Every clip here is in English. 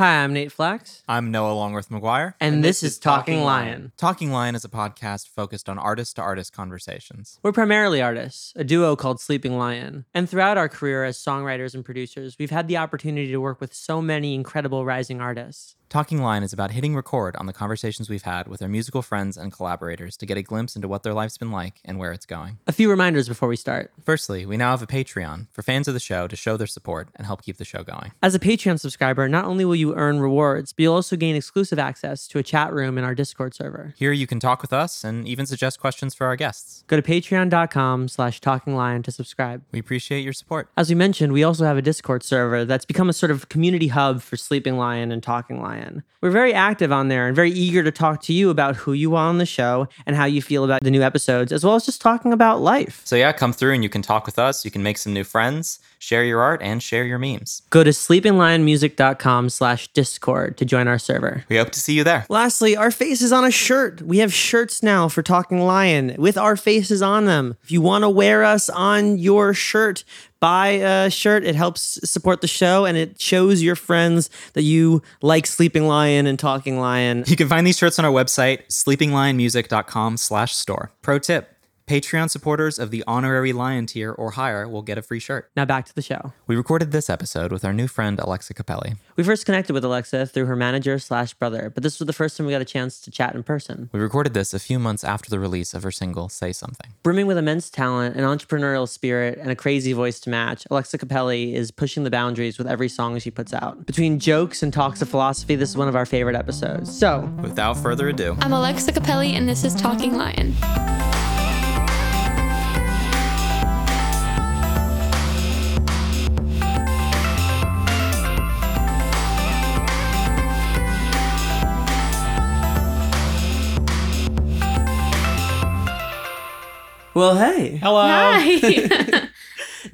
Hi, I'm Nate Flax, I'm Noah Longworth McGuire. and, this, is Talking Lion. Talking Lion is a podcast focused on artist to artist conversations. We're primarily artists, a duo called Sleeping Lion. And throughout our career as songwriters and producers, we've had the opportunity to work with so many incredible rising artists. Talking Lion is about hitting record on the conversations we've had with our musical friends and collaborators to get a glimpse into what their life's been like and where it's going. A few reminders before we start. Firstly, we now have a Patreon for fans of the show to show their support and help keep the show going. As a Patreon subscriber, not only will you earn rewards, but you'll also gain exclusive access to a chat room in our Discord server. Here you can talk with us and even suggest questions for our guests. Go to patreon.com slash talking lion to subscribe. We appreciate your support. As we mentioned, we also have a Discord server that's become a sort of community hub for Sleeping Lion and Talking Lion. We're very active on there and very eager to talk to you about who you are on the show and how you feel about the new episodes, as well as just talking about life. So yeah, come through and you can talk with us. You can make some new friends, share your art, and share your memes. Go to sleepinglionmusic.com slash discord to join our server. We hope to see you there. Lastly, our face is on a shirt. We have shirts now for Talking Lion with our faces on them. If you want to wear us on your shirt, buy a shirt. It helps support the show and it shows your friends that you like Sleeping Lion and Talking Lion. You can find these shirts on our website, sleepinglionmusic.com slash store. Pro tip, Patreon supporters of the honorary lion tier or higher will get a free shirt. Now back to the show. We recorded this episode with our new friend Alexa Capelli. We first connected with Alexa through her manager slash brother, but this was the first time we got a chance to chat in person. We recorded this a few months after the release of her single, Say Something. Brimming with immense talent, an entrepreneurial spirit, and a crazy voice to match, Alexa Capelli is pushing the boundaries with every song she puts out. Between jokes and talks of philosophy, this is one of our favorite episodes. So, Without further ado, I'm Alexa Capelli, and this is Talking Lion. Well, hey. hello. Hi.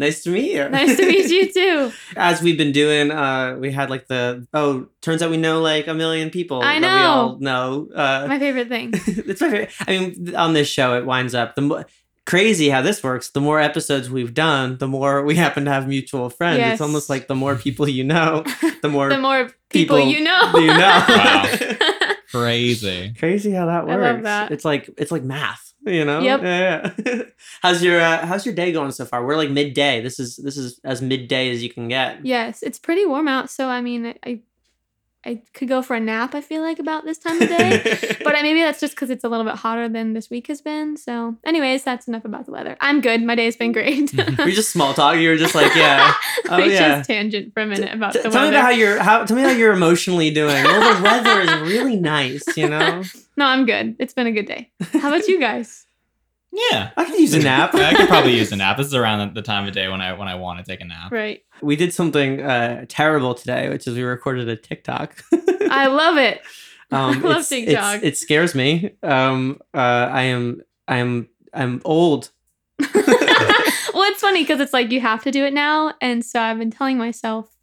Nice to meet you. nice to meet you too. As we've been doing, uh, we had like the oh, turns out we know like a million people. I That we know. all know. Uh, My favorite thing. it's my favorite. I mean, on this show, it winds up the mo- crazy how this works. The more episodes we've done, the more we happen to have mutual friends. Yes. It's almost like the more people you know, the more The more people, people you know. you know. Wow. Crazy. crazy how that I works. love that. It's like it's like math, you know. Yep. Yeah. yeah. how's your uh, How's your day going so far? We're like midday. This is this is as midday as you can get. yes, it's pretty warm out, so I mean, I I could go for a nap. I feel like about this time of day. But I- maybe that's just because it's a little bit hotter than this week has been. So, anyways, that's enough about the weather. I'm good. My day's been great. You're just small talk. You were just like, yeah. Oh, we yeah. just tangent for a minute about T- the tell me about how you're how tell me how you're emotionally doing. Well, the weather is really nice, you know. no, I'm good. It's been a good day. How about you guys? Yeah. I could use a nap. I could probably use a nap. This is around the time of day when I when I want to take a nap. Right. We did something uh, terrible today, which is we recorded a TikTok. I love it. um, I love TikTok. it scares me. Um, uh, I am I am I'm old. well, it's funny because it's like you have to do it now. And so I've been telling myself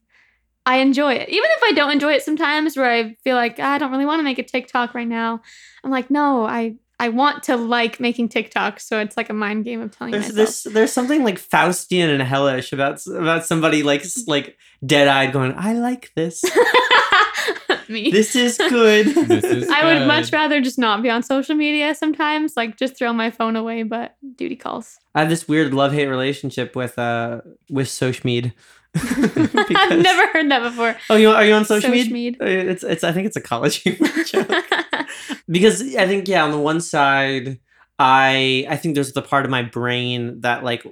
I enjoy it. Even if I don't enjoy it sometimes where I feel like "Ah, I don't really want to make a TikTok right now. I'm like, no, I I want to like making TikTok, So it's like a mind game of telling There's myself. this there's something like Faustian and hellish about about somebody like like dead eyed going. I like this. Me. This is good. This is I would good. much rather just not be on social media sometimes, like just throw my phone away, but duty calls. I have this weird love hate relationship with uh with Sochmead. I've never heard that before. Oh, you are you on social media? Uh, It's it's I think it's a college humor joke. because I think yeah, on the one side, I I think there's the part of my brain that like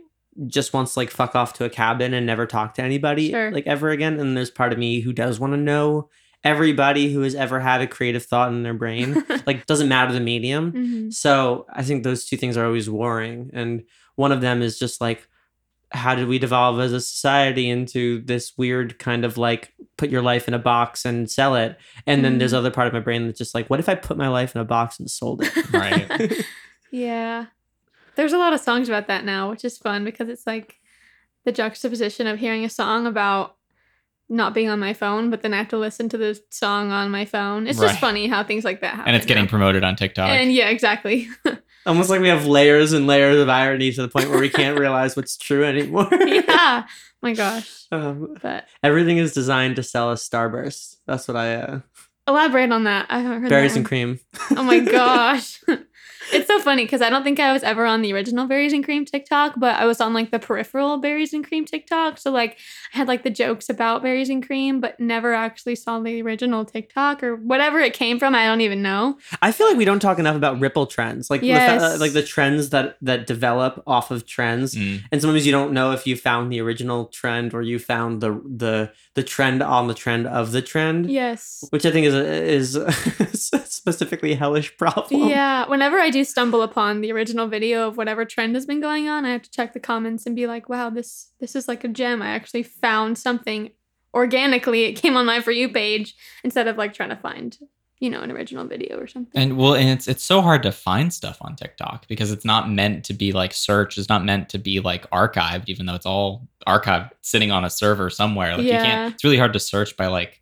just wants to like fuck off to a cabin and never talk to anybody Sure. like ever again. And there's part of me who does want to know everybody who has ever had a creative thought in their brain. like doesn't matter the medium. Mhm. So I think those two things are always warring. And one of them is just like, how did we devolve as a society into this weird kind of like put your life in a box and sell it? And then there's Mhm. other part of my brain that's just like, what if I put my life in a box and sold it? Right. Yeah. There's a lot of songs about that now, which is fun because it's like the juxtaposition of hearing a song about not being on my phone, but then I have to listen to the song on my phone. It's just funny how things like that happen. and it's getting now. promoted on TikTok. And yeah, exactly. Almost like we have layers and layers of irony to the point where we can't realize what's true anymore. yeah. my gosh. Um, But everything is designed to sell a starburst. That's what I uh, elaborate on that. I haven't heard berries that and cream. Oh my gosh. It's so funny because I don't think I was ever on the original berries and cream TikTok, but I was on like the peripheral berries and cream TikTok. So like I had like the jokes about berries and cream, but never actually saw the original TikTok or whatever it came from. I don't even know. I feel like we don't talk enough about ripple trends, like the Yes. uh, like the trends that that develop off of trends. Mm. And sometimes you don't know if you found the original trend or you found the the the trend on the trend of the trend. Yes. Which I think is a, is a specifically hellish problem. Yeah, whenever I do stumble upon the original video of whatever trend has been going on, I have to check the comments and be like, "Wow, this this is like a gem. I actually found something organically. It came on my for you page instead of like trying to find, you know, an original video or something." And well, and it's it's so hard to find stuff on TikTok because it's not meant to be like search. It's not meant to be like archived, even though it's all archived sitting on a server somewhere. Like you can't. It's really hard to search by like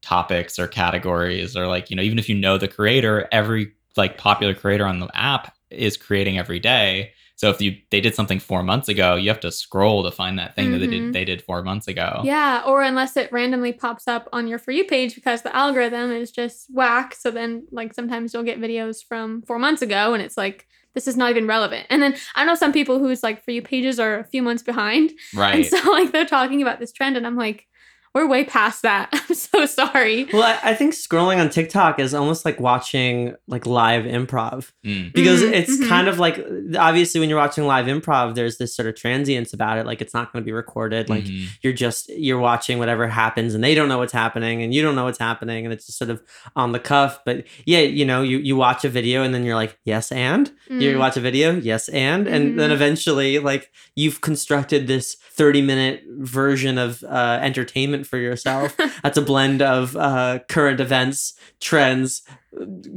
topics or categories or like you know even if you know the creator, every like popular creator on the app is creating every day. So if you they did something four months ago, you have to scroll to find that thing that they did mm-hmm. they did four months ago. Yeah, or unless it randomly pops up on your for you page because the algorithm is just whack. So then, like, sometimes you'll get videos from four months ago and it's like, this is not even relevant. And then I know some people whose like for you pages are a few months behind. Right. And so, like, they're talking about this trend, and I'm like, we're way past that. I'm so sorry. Well, I, I think scrolling on TikTok is almost like watching like live improv Mm. because Mhm, it's mhm. kind of like obviously when you're watching live improv, there's this sort of transience about it. Like it's not going to be recorded. Like Mhm. you're just you're watching whatever happens, and they don't know what's happening, and you don't know what's happening, and it's just sort of on the cuff. But yeah, you know, you you watch a video, and then you're like, yes, and you Mm. watch a video, yes, and and then Mhm. eventually, like you've constructed this 30 minute version of uh, entertainment for yourself. That's a blend of uh, current events, trends,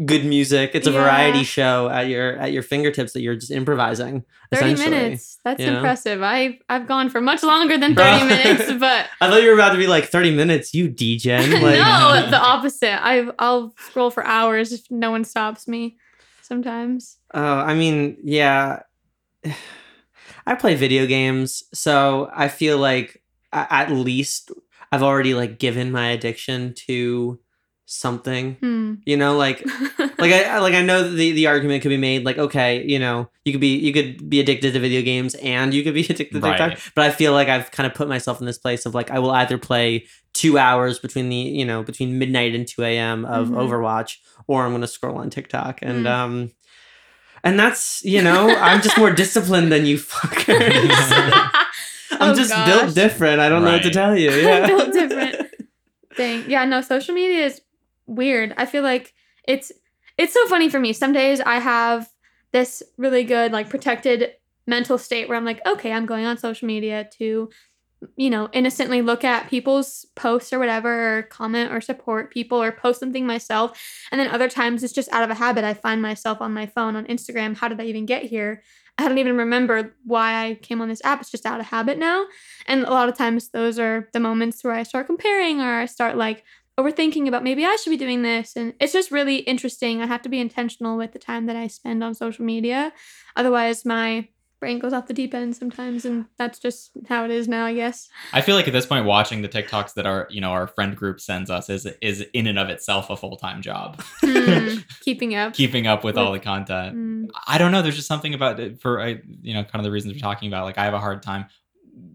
good music. It's a Yeah. variety show at your at your fingertips that you're just improvising. 30 minutes. That's you know? impressive. I've I've gone for much longer than 30 minutes, but I thought you were about to be like 30 minutes, you degen. Like, no, the opposite. I I'll scroll for hours if no one stops me. Sometimes. Oh, I mean, yeah. I play video games, so I feel like at least I've already like given my addiction to something. Hmm. You know, like like I I- like I know the the argument could be made like okay, you know, you could be you could be addicted to video games and you could be addicted to TikTok, but I feel like I've kind of put myself in this place of like I will either play two hours between the you know between midnight and two a.m. of Mhm. Overwatch, or I'm gonna scroll on TikTok and Mm. um. And that's, you know, I'm just more disciplined than you fuckers. I'm Oh, just gosh. built different. I don't know what to tell you. I'm Yeah. built different. thing. Yeah, no, social media is weird. I feel like it's it's so funny for me. Some days I have this really good like protected mental state where I'm like, okay, I'm going on social media to you know, innocently look at people's posts or whatever, or comment or support people or post something myself. And then other times it's just out of a habit. I find myself on my phone on Instagram. How did I even get here? I don't even remember why I came on this app. It's just out of habit now. And a lot of times those are the moments where I start comparing or I start like overthinking about maybe I should be doing this. And it's just really interesting. I have to be intentional with the time that I spend on social media. Otherwise, my brain goes off the deep end sometimes. And that's just how it is now, I guess. I feel like at this point, watching the TikToks that our you know our friend group sends us is is in and of itself a full time job. Hmm, keeping up. Keeping up with all the content. Hmm. I don't know. There's just something about it for I you know kind of the reasons we're talking about. Like I have a hard time.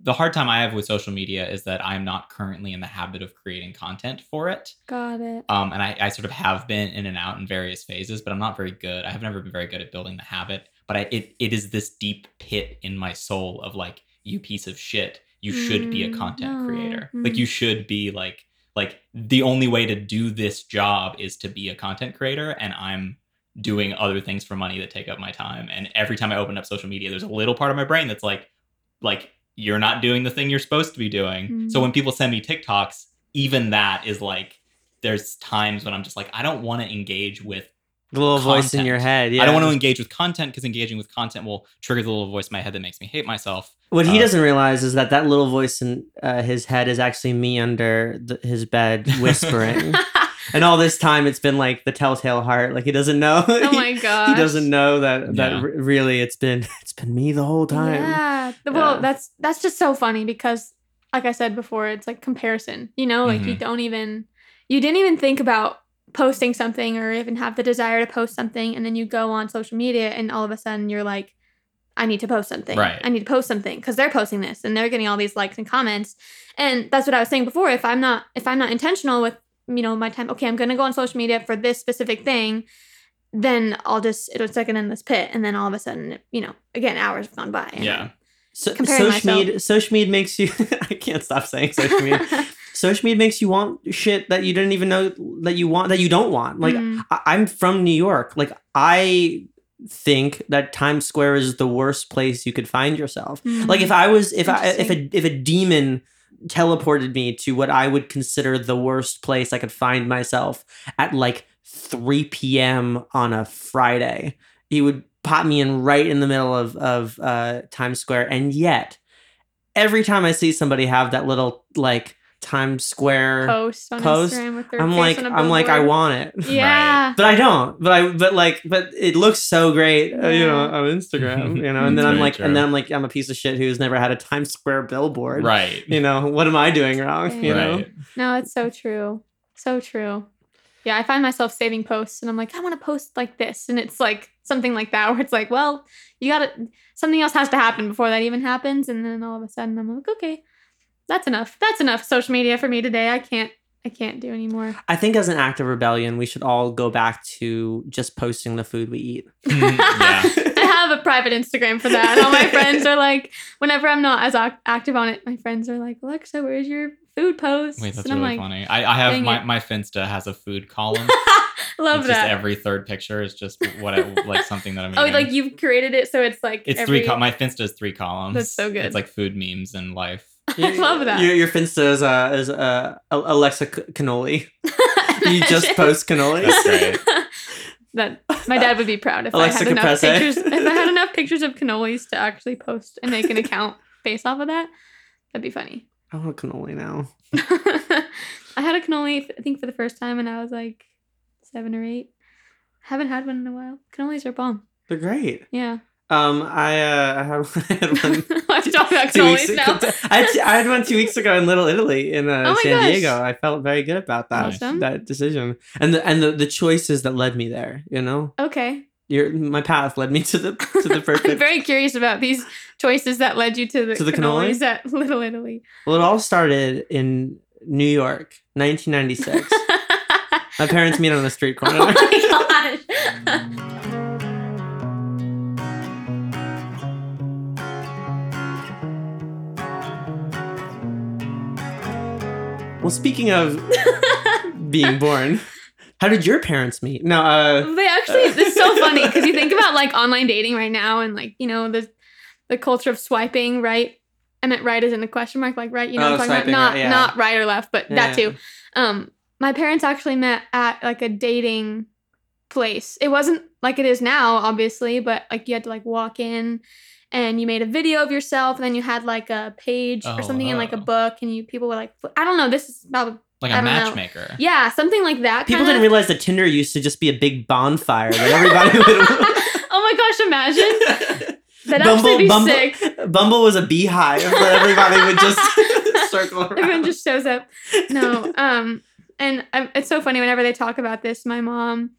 The hard time I have with social media is that I'm not currently in the habit of creating content for it. Got it. Um, and I, I sort of have been in and out in various phases, but I'm not very good. I have never been very good at building the habit. But I, it, it is this deep pit in my soul of like, you piece of shit. You should be a Mm, content no, creator. mm. Like you should be like, like the only way to do this job is to be a content creator, and I'm doing other things for money that take up my time. And every time I open up social media, there's a little part of my brain that's like, like you're not doing the thing you're supposed to be doing. Mm. So when people send me TikToks, even that is like there's times when I'm just like I don't want to engage with The little voice in your head. Yeah. I don't want to engage with content because engaging with content will trigger the little voice in my head that makes me hate myself. What he Uh, doesn't realize is that that little voice in uh, his head is actually me under the, his bed whispering. and all this time, it's been like the telltale heart. Like he doesn't know. oh my god. he doesn't know that that Yeah. re- really it's been it's been me the whole time. Yeah. Well, Yeah. that's that's just so funny because like I said before, it's like comparison. You know, like you Mhm. don't even you didn't even think about posting something or even have the desire to post something and then you go on social media and all of a sudden you're like I need to post something. Right. I need to post something because they're posting this and they're getting all these likes and comments. And that's what I was saying before. If I'm not if I'm not intentional with you know my time, okay, I'm gonna go on social media for this specific thing, then I'll just it'll it's it in this pit. And then all of a sudden, you know, again, hours have gone by. Yeah. So, Comparing social myself. media, social media makes you. I can't stop saying social media. social media makes you want shit that you didn't even know that you want that you don't want. Like Mm. I, I'm from New York. Like I think that Times Square is the worst place you could find yourself. Mm. Like if I was if I if a if a demon teleported me to what I would consider the worst place I could find myself at like 3 p.m. on a Friday, he would pop me in right in the middle of of uh, Times Square, and yet every time I see somebody have that little like Times Square, post on post, Instagram with their I'm face like on a I'm like I want it. Yeah. But I don't. But I. But like. But it looks so great, uh, you know, on Instagram, you know. And then I'm like, true. and then I'm like, I'm a piece of shit who's never had a Times Square billboard. Right. You know, what am I doing wrong? You know. Right. No, it's so true. So true. Yeah, I find myself saving posts and I'm like, I want to post like this. And it's like something like that where it's like, well, you got to, something else has to happen before that even happens. And then all of a sudden I'm like, okay, that's enough. That's enough social media for me today. I can't, I can't do anymore. I think as an act of rebellion, we should all go back to just posting the food we eat. Mhm. yeah. I have a private Instagram for that. All my friends are like, whenever I'm not as ac- active on it, my friends are like, Alexa, where's your food post? Wait, that's and really like, funny. I, I have my, it. my Finsta has a food column. love it's that. just every third picture is just what I, like something that I'm Eating. oh, like you've created it so it's like it's every, three. Co- my Finsta is three columns. That's so good. It's like food memes and life. I love that. Your, your Finsta is uh, is uh, Alexa c- cannoli. You just post cannoli. That's great. that my dad would be proud if Alexa I had enough Caprese. pictures. If I had enough pictures of cannolis to actually post and make an account based off of that, that'd be funny. I want cannoli now. I had a cannoli, I think, for the first time when I was like seven or eight. Haven't had one in a while. Cannolis are bomb. They're great. Yeah. Um, I uh, I had, I had one. I have to talk about two weeks cannolis now. ago. I I had one two weeks ago in Little Italy in uh, Oh San gosh. Diego. I felt very good about that Awesome. that decision and the and the, the choices that led me there. You know, Okay. your my path led me to the to the perfect. I'm very curious about these choices that led you to the, To the cannoli? cannolis at Little Italy. well, it all started in New York, 1996. my parents meet on a street corner. oh my gosh. Well, speaking of being born, how did your parents meet? No, uh, They actually, it's so funny because you think about like online dating right now and like, you know, the the culture of swiping right. I meant right as in the question mark, like right, you know, Oh, what I'm talking about not right, yeah. not right or left, but that too. Um, my parents actually met at like a dating place. It wasn't like it is now, obviously, but like you had to like walk in and you made a video of yourself, and then you had like a page or Oh, something in like a oh. book, and you people were like, I don't know, this is probably Like a don't know. matchmaker. yeah, something like that. people kinda. didn't realize that Tinder used to just be a big bonfire that everybody would. oh my gosh, imagine. That'd Bumble- actually be Bumble- sick. Bumble was a beehive that everybody would just circle around. Everyone just shows up. No, um, and um, it's so funny whenever they talk about this. My mom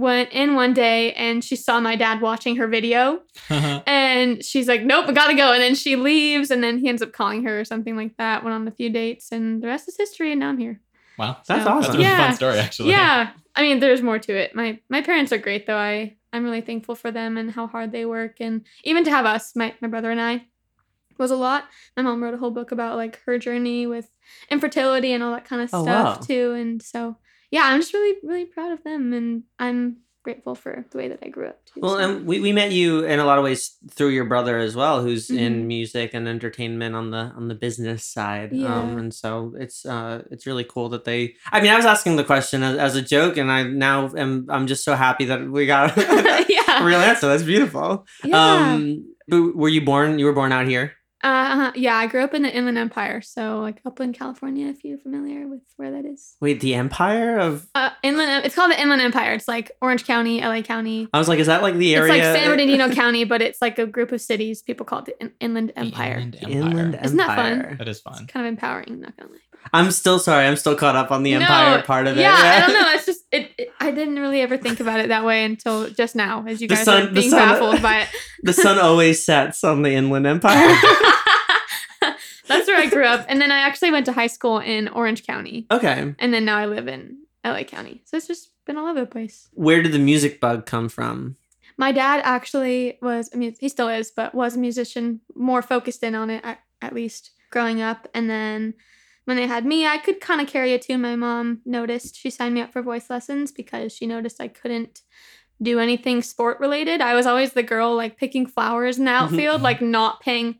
went in one day and she saw my dad watching her video, uh-huh. and she's like, "Nope, I gotta go." And then she leaves, and then he ends up calling her or something like that. Went on a few dates, and the rest is history. And now I'm here. wow. That's So- That's a awesome. really Yeah. fun story, actually. Yeah, I mean, there's more to it. My my parents are great, though. I I'm really thankful for them and how hard they work, and even to have us, my my brother and I, was a lot. My mom wrote a whole book about like her journey with infertility and all that kind of Oh, stuff wow. too. And so yeah, I'm just really really proud of them, and I'm grateful for the way that I grew up too. Well, so. and we, we met you in a lot of ways through your brother as well, who's Mhm. in music and entertainment on the on the business side. Yeah. Um, and so it's uh it's really cool that they. I mean, I was asking the question as, as a joke, and I now am I'm just so happy that we got a real answer. That's beautiful. yeah. Um, but were you born? You were born out here. Uh, yeah, I grew up in the Inland Empire, so like Upland, California, if you're familiar with where that is. Wait, the Empire of Uh, Inland. It's called the Inland Empire. It's like Orange County, LA County. I was like, is that like the area? It's like San Bernardino County, but it's like a group of cities. People call it the In- Inland The Empire. Inland Empire. Inland Isn't that fun? Empire. That is It's fun. kind of empowering. Not gonna lie. I'm still sorry. I'm still caught up on the Empire part of it. Yeah, I don't know. It's just it, it- I didn't really ever think about it that way until just now, as you The guys sun- are being sun- baffled by it. the sun always sets on the Inland Empire. That's where I grew up, and then I actually went to high school in Orange County, okay. and then now I live in LA County. So it's just been all over the place. Where did the music bug come from? My dad actually was I mean, he still is, but was a musician, more focused in on it at, at least growing up. And then when they had me, I could kind of carry a tune. My mom noticed she signed me up for voice lessons because she noticed I couldn't do anything sport related. I was always the girl like picking flowers in the outfield, like not paying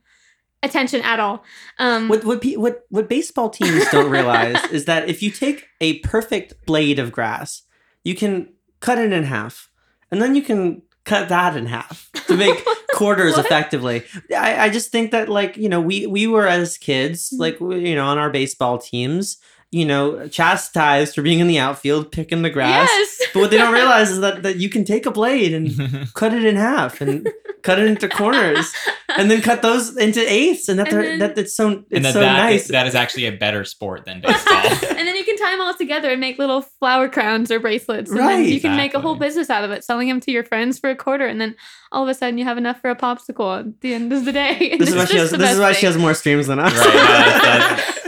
attention at all. Um, What what what what baseball teams don't realize is that if you take a perfect blade of grass, you can cut it in half, and then you can cut that in half to make quarters effectively. I, I just think that like you know we we were as kids Mhm. like you know on our baseball teams you know chastised for being in the outfield picking the grass. yes. But what they don't realize is that, that you can take a blade and cut it in half and cut it into corners and then cut those into eighths and that And they're, then- that it's so it's and that, so that, nice. that is actually a better sport than baseball. and then you can tie them all together and make little flower crowns or bracelets. And then Right. you can make a whole business out of it, selling them to your friends for a quarter, and then all of a sudden you have enough for a popsicle at the end of the day. this is why she has this is best why she has more streams than us. Right, yeah, that's-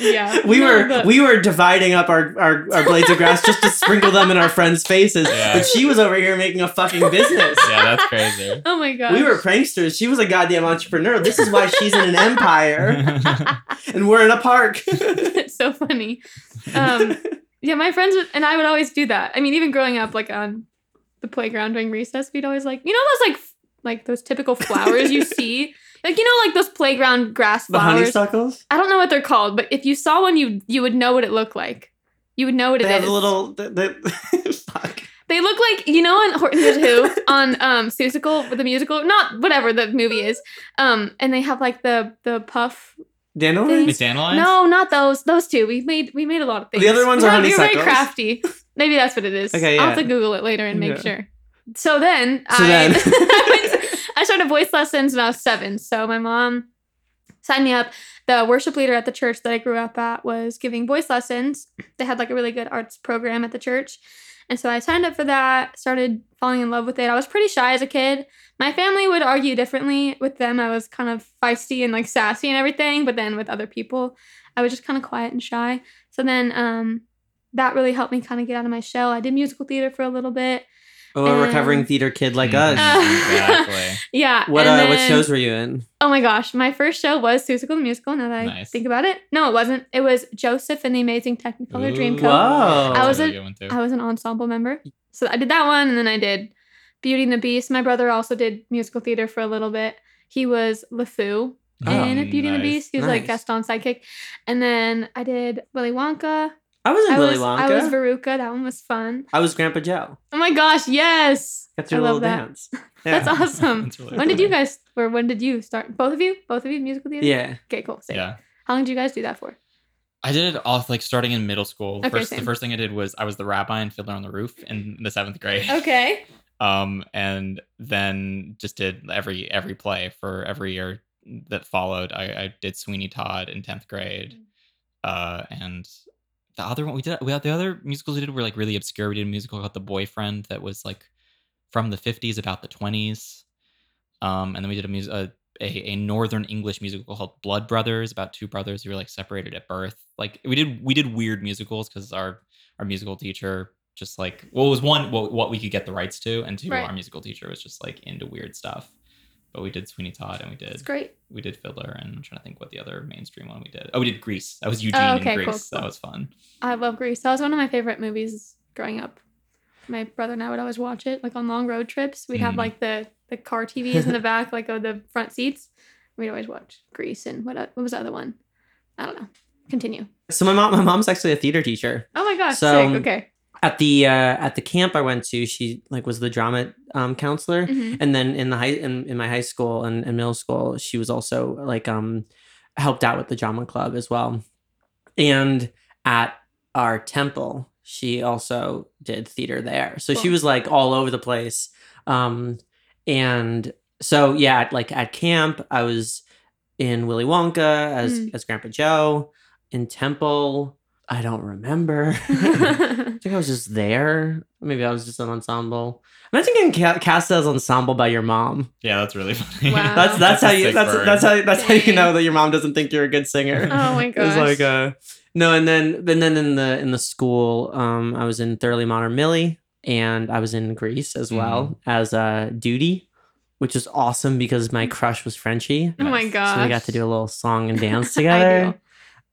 Yeah. we No, were but- we were dividing up our, our, our blades of grass just to sprinkle them in our friends' faces. Yeah. But she was over here making a fucking business. yeah, that's crazy. Oh my god. We were pranksters. She was a goddamn entrepreneur. This is why she's in an empire and we're in a park. it's so funny. Um, yeah, my friends would, and I would always do that. I mean, even growing up, like on the playground during recess, we'd always like, you know, those like f- like those typical flowers you see, like you know, like those playground grass flowers. the flowers. honeysuckles. I don't know what they're called, but if you saw one, you you would know what it looked like. You would know what it They is. have a little. The, the, fuck. They look like you know in Horton Hears Who on um Seussical the musical, not whatever the movie is. Um, and they have like the the puff. Dandelions? Dandelions? No, not those. Those two. We made we made a lot of things. The other ones are We're- We're very crafty. Maybe that's what it is. Okay, yeah. I'll have to Google it later and make Yeah. sure. So then So I then. I started voice lessons when I was seven. So my mom signed me up. The worship leader at the church that I grew up at was giving voice lessons. They had like a really good arts program at the church. And so I signed up for that, started falling in love with it. I was pretty shy as a kid. My family would argue differently with them. I was kind of feisty and like sassy and everything, but then with other people, I was just kind of quiet and shy. So then um that really helped me kind of get out of my shell. I did musical theater for a little bit. Oh, a And- recovering theater kid like Mhm, us. exactly. Yeah. what and uh, what shows were you in? Oh my gosh, my first show was Seussical the Musical. Now that I think about it, no, it wasn't. It was Joseph and the Amazing Technicolor Ooh, Dreamcoat. Whoa. I was that's a- really good one, too. I was an ensemble member, so I did that one, and then I did Beauty and the Beast. My brother also did musical theater for a little bit. He was LeFou Oh, in Beauty and the. Beast. He was like Nice. Gaston sidekick, and then I did Willy Wonka. I was in I Willy was Wonka. I was Veruca. That one was fun. I was Grandpa Joe. Oh my gosh, yes, Got I your love little that. dance. That's awesome. That's really When did you guys, or when did you start? Both of you, both of you, musical theater. Yeah. Okay, cool. Sick. Yeah. How long did you guys do that for? I did it off like starting in middle school. Okay, first, same. the first thing I did was I was the rabbi and Fiddler on the Roof in the seventh grade. Okay. Um, and then just did every every play for every year that followed. I, I did Sweeney Todd in tenth grade, uh, and the other one we did. We had the other musicals we did were like really obscure. We did a musical called The Boyfriend that was like from the fifties about the twenties. Um, and then we did a music. A, a, a northern English musical called Blood Brothers about two brothers who were like separated at birth. Like we did we did weird musicals because our our musical teacher just like well it was one what, what we could get the rights to and two Right. our musical teacher was just like into weird stuff but we did sweeney todd and we did It's great. we did fiddler and i'm trying to think what the other mainstream one we did oh we did grease that was eugene Oh, okay, in grease cool. that was fun I love Grease. That was one of my favorite movies growing up. My brother and I would always watch it, like on long road trips. We'd have Mhm. like the the car TVs in the back, like of the front seats. We'd always watch Grease and what what was the other one? I don't know. Continue. So my mom, my mom's actually a theater teacher. Oh my gosh, So- sick. Okay. At the uh, at the camp I went to, she like was the drama um, counselor, Mhm. and then in the high in, in my high school and, and middle school, she was also like um helped out with the drama club as well. And at our temple, she also did theater there. So she was like all over the place. Um, and so yeah, at, like at camp, I was in Willy Wonka as Mm. as Grandpa Joe. In Temple, I don't remember. I think I was just there. Maybe I was just an ensemble. Imagine getting ca- cast as ensemble by your mom. Yeah, that's really funny. Wow. That's that's, a how you sick that's burn. that's how that's how you know that your mom doesn't think you're a good singer. oh my It was like uh no, and then and then in the in the school, um, I was in Thoroughly Modern Millie, and I was in Grease as well as uh Doody, which was awesome because my crush was Frenchie, oh my Nice. gosh. so we got to do a little song and dance I together.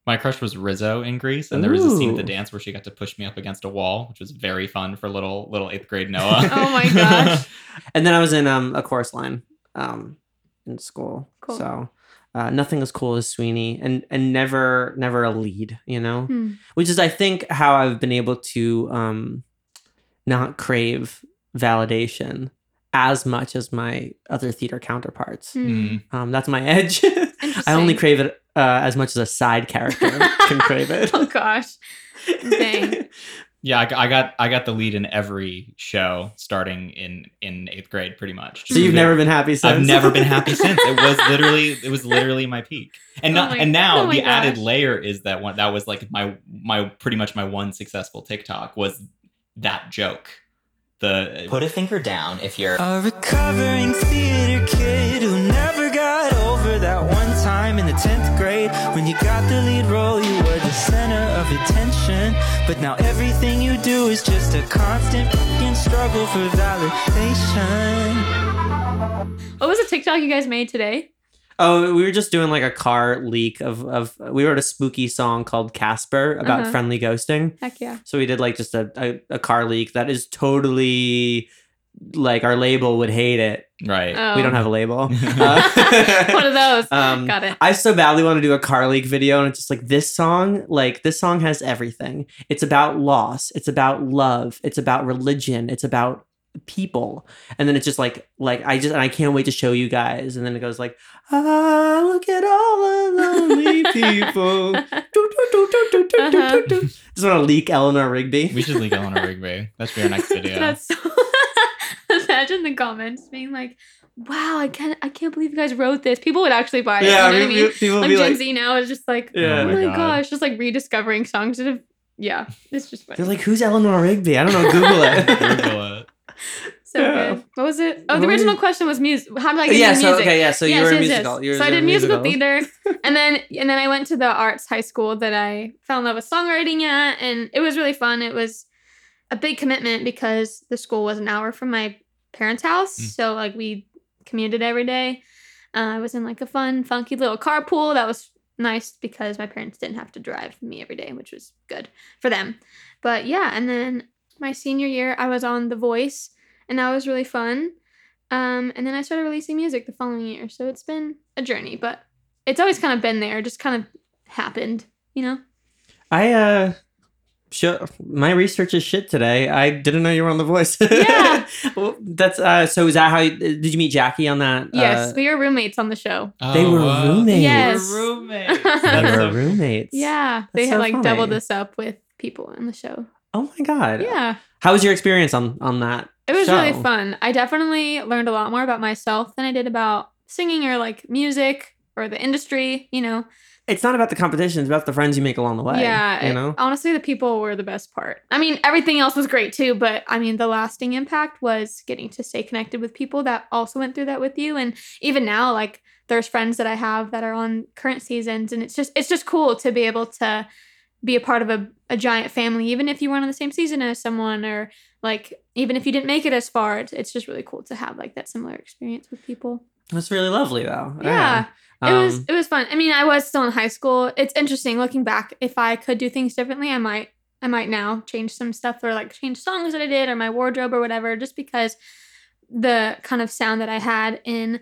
Do. My crush was Rizzo in Grease, and there was a scene at the dance where she got to push me up against a wall, which was very fun for little little eighth grade Noah. Oh my gosh. and then I was in um a chorus line um in school. Cool. So uh, nothing as cool as Sweeney, and and never never a lead, you know. Hmm. which is I think how I've been able to um not crave validation as much as my other theater counterparts. Mm. Um, that's my edge. I only crave it uh, as much as a side character can crave it. oh gosh. Dang. Yeah, I got, I got I got the lead in every show starting in in eighth grade, pretty much. So you've never been happy since. I've never been happy since. It was literally it was literally my peak. And Oh my- and now oh my the added layer is that one that was like my my pretty much my one successful TikTok was that joke. The Put a finger down if you're A recovering theater kid who never got over that one time in the 10th grade when you got the lead role, you were the center of attention. But now everything you do is just a constant fucking struggle for validation. What was a TikTok you guys made today? Oh, we were just doing like a car leak of of. We wrote a spooky song called Casper about Uh-huh. friendly ghosting. Heck yeah. So we did like just a, a a car leak that is totally like our label would hate it. right. Oh. We don't have a label. one of those. Um, Got it. I so badly want to do a car leak video, and it's just like this song, like this song has everything. It's about loss, it's about love, it's about religion, it's about people and then it's just like like i just and i can't wait to show you guys and then it goes like ah look at all the lonely people uh-huh. just want to leak eleanor rigby we should leak eleanor rigby that's be our next video That's so- imagine the comments being like wow i can't i can't believe you guys wrote this people would actually buy it yeah, you know what i mean like gen z now is just like yeah. oh my, oh my gosh just like rediscovering songs that have yeah, it's just funny. They're like, who's Eleanor Rigby? I don't know. Google it. Google it. so Yeah. good. What was it? Oh, the original question was music. How did I get yeah. into So music? okay. Yeah. So you were yes, yes. musical. You were So I did musical theater, and then and then I went to the arts high school that I fell in love with songwriting at, and it was really fun. It was a big commitment because the school was an hour from my parents' house, Mm. so like we commuted every day. Uh, I was in like a fun, funky little carpool that was nice because my parents didn't have to drive me every day, which was good for them. But yeah, and then my senior year, I was on The Voice, and that was really fun. Um, and then I started releasing music the following year. So it's been a journey, but it's always kind of been there, just kind of happened, you know? I uh sure my research is shit today. I didn't know you were on the voice. Yeah. well, that's uh so is that how you, did you meet Jackie on that? Yes, uh, we were roommates on the show. They Oh, were wow. roommates. Yes. They were roommates. they were roommates. Yeah, they That's had so like doubled funny. this up with people on the show. Oh my god. Yeah, How was your experience on on that? It was show? really fun. I definitely learned a lot more about myself than I did about singing or like music or the industry, you know? It's not about the competition, it's about the friends you make along the way. yeah, You it- know? honestly, the people were the best part. I mean, everything else was great too, but I mean, the lasting impact was getting to stay connected with people that also went through that with you. And even now, like, there's friends that I have that are on current seasons, and it's just it's just cool to be able to be a part of a, a giant family, even if you weren't on the same season as someone, or like even if you didn't make it as far. It's, it's just really cool to have like that similar experience with people. That's really lovely though. Yeah. It was Um, it was fun. I mean, I was still in high school. It's interesting looking back. If I could do things differently, I might I might now change some stuff or like change songs that I did or my wardrobe or whatever just because the kind of sound that I had in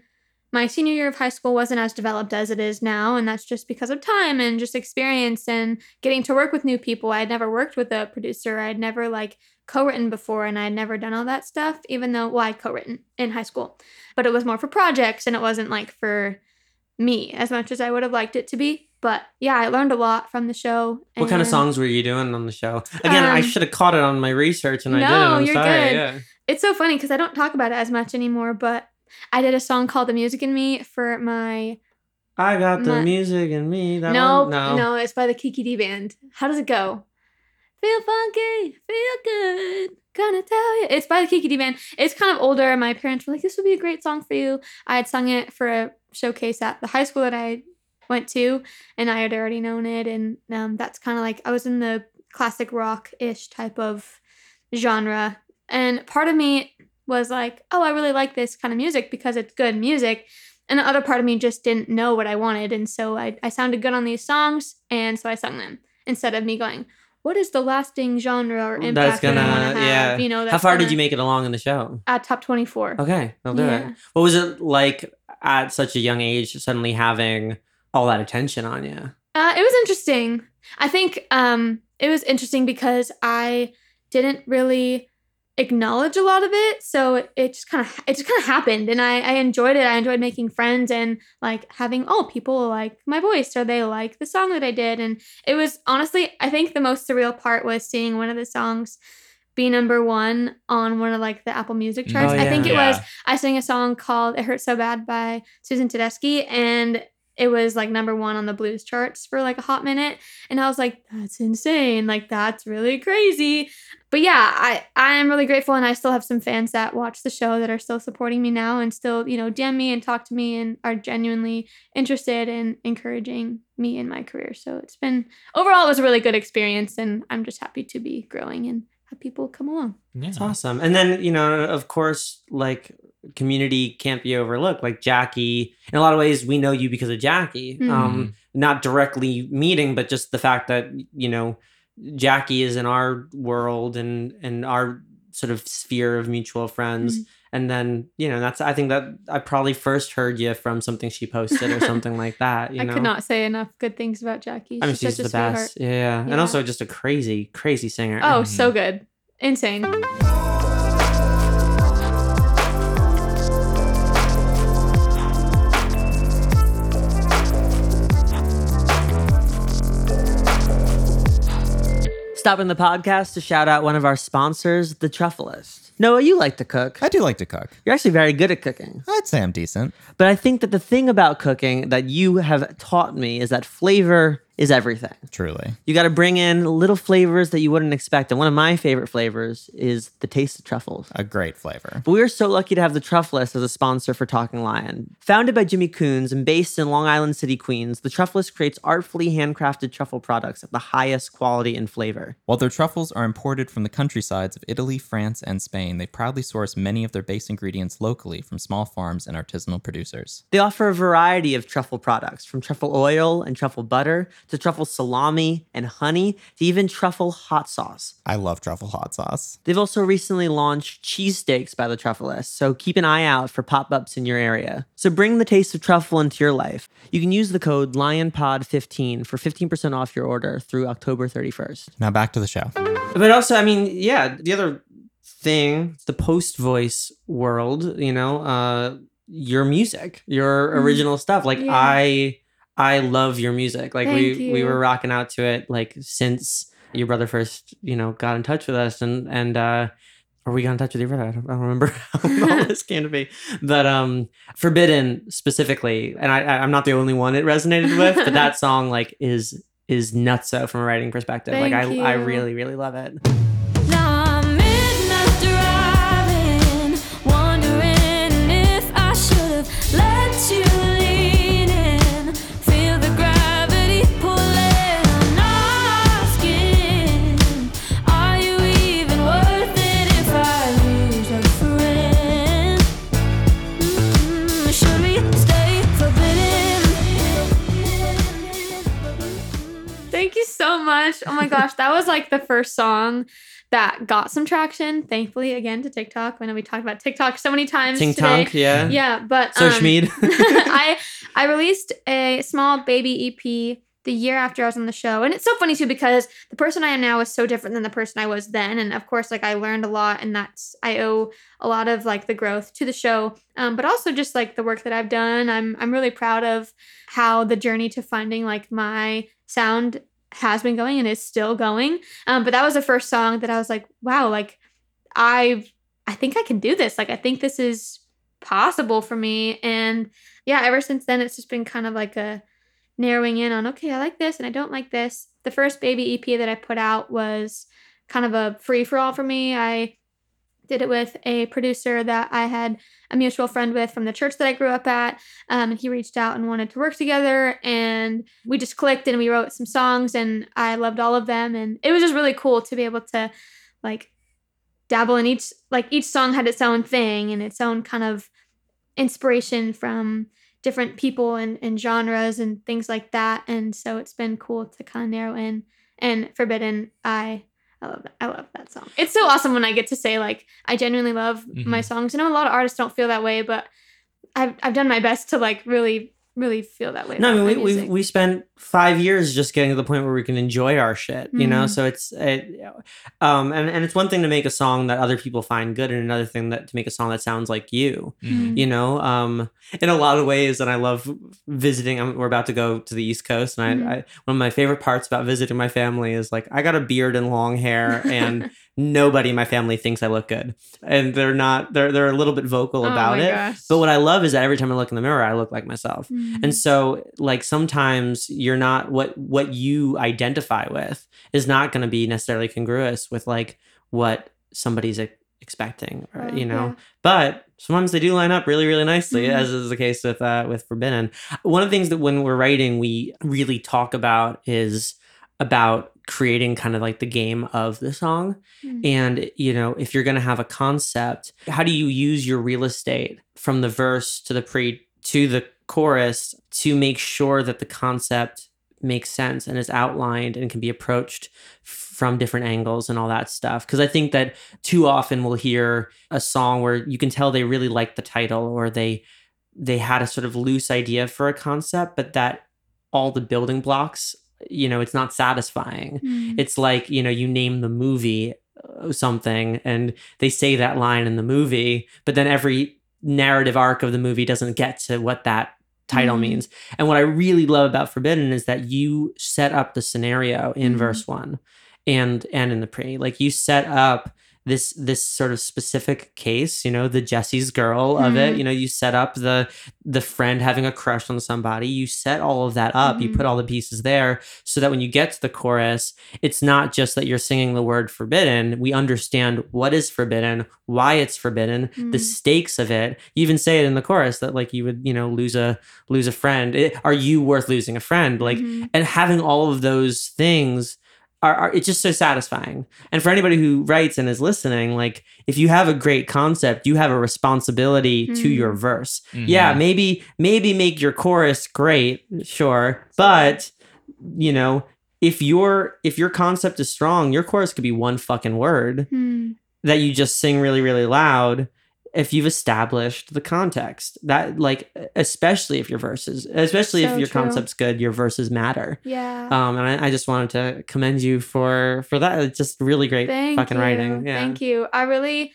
my senior year of high school wasn't as developed as it is now and that's just because of time and just experience and getting to work with new people. I had never worked with a producer. I had never like co-written before and I had never done all that stuff even though well I co-written in high school. But it was more for projects and it wasn't like for me as much as I would have liked it to be. But yeah, I learned a lot from the show. What kind of songs were you doing on the show? Again, I Um, should have caught it on my research and I No, didn't. I'm you're sorry. good. Yeah. It's so funny because I don't talk about it as much anymore. But I did a song called "The Music in Me" for my I got the music in me. That no? No. no, it's by the Kiki Dee band. How does it go? Feel funky, feel good. Gonna tell you. It's by the Kiki Dee band. It's kind of older. My parents were like, "This would be a great song for you." I had sung it for a showcase at the high school that I went to, and I had already known it. And um, that's kind of like I was in the classic rock ish type of genre. And part of me was like, "Oh, I really like this kind of music because it's good music." And the other part of me just didn't know what I wanted. And so I, I sounded good on these songs. And so I sung them instead of me going, what is the lasting genre or impact That's that I want to have? yeah. You know, How far did gonna- you make it along in the show? At top 24. Okay, I'll do it. What was it like at such a young age, suddenly having all that attention on you? Uh, it was interesting. I think um, it was interesting because I didn't really acknowledge a lot of it, so it, it just kind of it just kind of happened, and I, I enjoyed it. I enjoyed making friends and like having oh people like my voice or they like the song that I did, and it was honestly I think the most surreal part was seeing one of the songs be number one on one of like the Apple Music mm. charts. Oh, I think it yeah. was I sang a song called "It Hurts So Bad" by Susan Tedeschi, and it was like number one on the blues charts for like a hot minute. And I was like, that's insane. Like, that's really crazy. But yeah, I, I am really grateful. And I still have some fans that watch the show that are still supporting me now and still, you know, DM me and talk to me and are genuinely interested in encouraging me in my career. So it's been, overall, it was a really good experience. And I'm just happy to be growing and have people come along. Yeah. It's awesome. And then, you know, of course, like community can't be overlooked. Like Jackie, in a lot of ways, we know you because of Jackie. Mhm. Um, not directly meeting, but just the fact that, you know, Jackie is in our world and and our sort of sphere of mutual friends. Mhm. And then, you know, that's I think that I probably first heard you from something she posted or something like that. You I know, could not say enough good things about Jackie. I mean, She's she's such the a sweetheart. best. Yeah. And also just a crazy, crazy singer. Oh, so mm-hmm. good. Insane. Stopping the podcast to shout out one of our sponsors, The Truffleist. Noah, you like to cook. I do like to cook. You're actually very good at cooking. I'd say I'm decent. But I think that the thing about cooking that you have taught me is that flavor is everything. Truly. You got to bring in little flavors that you wouldn't expect. And one of my favorite flavors is the taste of truffles. A great flavor. But we are so lucky to have the Truffleist as a sponsor for Talking Lion. Founded by Jimmy Coons and based in Long Island City, Queens, the Truffleist creates artfully handcrafted truffle products of the highest quality and flavor. While their truffles are imported from the countrysides of Italy, France, and Spain, they proudly source many of their base ingredients locally from small farms and artisanal producers. They offer a variety of truffle products, from truffle oil and truffle butter to truffle salami and honey to even truffle hot sauce. I love truffle hot sauce. They've also recently launched cheesesteaks by the Truffleist, so keep an eye out for pop ups in your area. So bring the taste of truffle into your life. You can use the code LionPod15 for 15% off your order through October 31st. Now back to the show. But also, I mean, yeah, the other thing, the post voice world, you know, uh, your music, your Mhm. original stuff. Like Yeah. I I love your music. Like we Thank we you. were rocking out to it like since your brother first, you know, got in touch with us and and uh or we got in touch with your brother. I don't, I don't remember how all this came to be. But um Forbidden specifically, and I I- I'm not the only one it resonated with, but that song like is is nutso from a writing perspective. like I Thank I really, really love it. Much. Oh my gosh, that was like the first song that got some traction. Thankfully, again to TikTok. I know we talked about TikTok so many times. Tonk, yeah. Yeah, but So um. I I released a small baby EP the year after I was on the show. And it's so funny too because the person I am now is so different than the person I was then. And of course, like I learned a lot and that's I owe a lot of like the growth to the show. Um, but also just like the work that I've done. I'm I'm really proud of how the journey to finding like my sound has been going and is still going. Um, but that was the first song that I was like, wow, like I I think I can do this. Like I think this is possible for me. And yeah, ever since then it's just been kind of like a narrowing in on okay, I like this and I don't like this. The first baby EP that I put out was kind of a free for all for me. I did it with a producer that I had a mutual friend with from the church that I grew up at. Um, and he reached out and wanted to work together. And we just clicked and we wrote some songs, and I loved all of them. And it was just really cool to be able to like dabble in each, like each song had its own thing and its own kind of inspiration from different people and, and genres and things like that. And so it's been cool to kind of narrow in. And Forbidden, I I love that. I love that song. It's so awesome when I get to say like I genuinely love my Mhm. songs. I know a lot of artists don't feel that way, but I've I've done my best to like really really feel that way. No, I mean, we, we, we spent five years just getting to the point where we can enjoy our shit, you know? Mhm. So it's, it, um, and, and it's one thing to make a song that other people find good and another thing that to make a song that sounds like you, Mhm. you know? Um, in a lot of ways. And I love visiting. I'm, we're about to go to the East Coast. And I, Mhm. I, one of my favorite parts about visiting my family is like, I got a beard and long hair and nobody in my family thinks I look good. And they're not, they're, they're a little bit vocal Oh about it. gosh. But what I love is that every time I look in the mirror, I look like myself. Mhm. And so like sometimes you're not what what you identify with is not going to be necessarily congruous with like what somebody's expecting, right? Oh, you know. yeah. But sometimes they do line up really really nicely Mhm. as is the case with uh with Forbidden. One of the things that when we're writing we really talk about is about creating kind of like the game of the song Mm. and you know if you're going to have a concept how do you use your real estate from the verse to the pre to the chorus to make sure that the concept makes sense and is outlined and can be approached from different angles and all that stuff because i think that too often we'll hear a song where you can tell they really like the title or they they had a sort of loose idea for a concept but that all the building blocks you know it's not satisfying Mm. it's like you know you name the movie uh, something and they say that line in the movie but then every narrative arc of the movie doesn't get to what that title Mhm. means and what i really love about forbidden is that you set up the scenario in Mhm. verse 1 and and in the pre like you set up this this sort of specific case you know the jesse's girl of it Mhm. you know you set up the the friend having a crush on somebody you set all of that up you Mhm. put all the pieces there so that when you get to the chorus it's not just that you're singing the word forbidden we understand what is forbidden why it's forbidden the Mm. stakes of it you even say it in the chorus that like you would you know lose a lose a friend It- are you worth losing a friend like Mhm. and having all of those things are, are it's just so satisfying and for anybody who writes and is listening like if you have a great concept you have a responsibility to Mm. your verse Mhm. yeah maybe maybe make your chorus great sure but you know if your if your concept is strong your chorus could be one fucking word Mm. that you just sing really really loud if you've established the context that like especially if your verses especially if your true. concept's good your verses matter Yeah. um and I, I just wanted to commend you for for that it's just really great Thank fucking you. writing yeah Thank you. I really,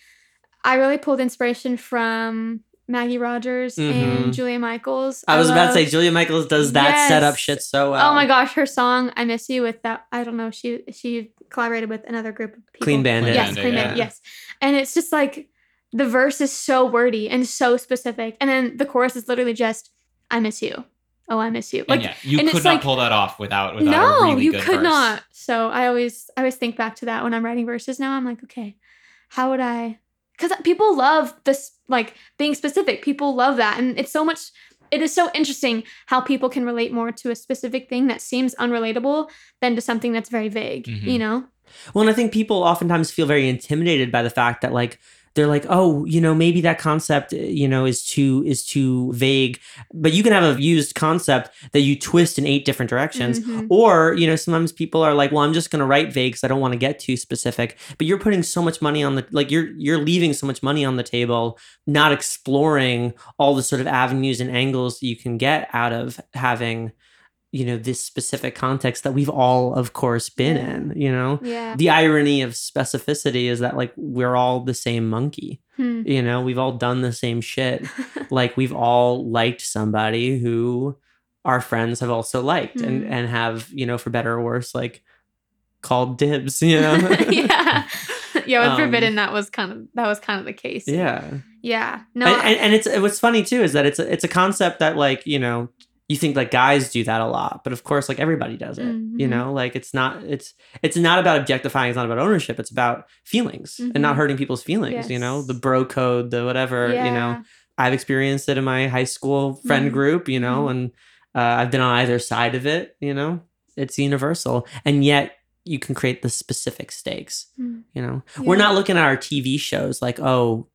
I really pulled inspiration from Maggie Rogers Mhm. and Julia Michaels. i was about to say julia michaels does that setup Yes. shit so well Oh my gosh, her song "I Miss You" with that. I don't know. She she collaborated with another group of people. Clean Bandit. Yes, Bandit, Clean yeah. Bandit. Yes, and it's just like the verse is so wordy and so specific, and then the chorus is literally just "I miss you." Oh, I miss you. And Like yeah, you and could not like- pull that off without without no, a really you good could verse. not. So I always I always think back to that when I'm writing verses now. I'm like, okay, how would I? Because people love this, like being specific. People love that, and it's so much. It is so interesting how people can relate more to a specific thing that seems unrelatable than to something that's very vague. Mhm. You know? Well, and I think people oftentimes feel very intimidated by the fact that like they're like, oh, you know, maybe that concept, uh, you know, is too is too vague. But you can have a used concept that you twist in eight different directions. Mhm. Or, you know, sometimes people are like, well, I'm just gonna write vague because I don't want to get too specific. But you're putting so much money on the like you're you're leaving so much money on the table, not exploring all the sort of avenues and angles that you can get out of having you know this specific context that we've all of course been Yeah. in you know Yeah. the irony of specificity is that like we're all the same monkey Hmm. you know we've all done the same shit like we've all liked somebody who our friends have also liked and Mhm. and have you know for better or worse like called dibs you know yeah. Yeah, with Um, Forbidden, that was kind of that was kind of the case. yeah Yeah. No. and, and, and it's what's funny too is that it's a, it's a concept that like you know you think like guys do that a lot but of course like everybody does it you Mhm. know like it's not it's it's not about objectifying it's not about ownership it's about feelings and not Mhm. hurting people's feelings you know the bro code the whatever you know i've experienced it in my high school friend Mhm. group you know Mhm. and uh, i've been on either side of it you know it's universal and yet you can create the specific stakes Mm. you know we're not looking at our tv shows like oh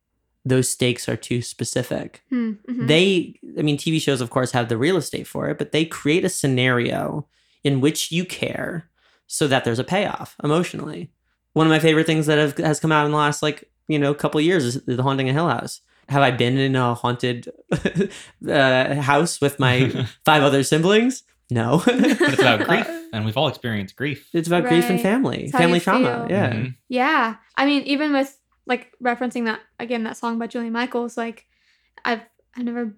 those stakes are too specific Hmm, mhm. they i mean tv shows of course have the real estate for it but they create a scenario in which you care so that there's a payoff emotionally one of my favorite things that have, has come out in the last like you know couple of years is the haunting of hill house have i been in a haunted uh, house with my five other siblings no but it's about grief, and we've all experienced grief. it's about grief and family It's family trauma feel. yeah Mhm. Yeah. I mean, even with like referencing that again, that song by Julie Michaels, like I've I never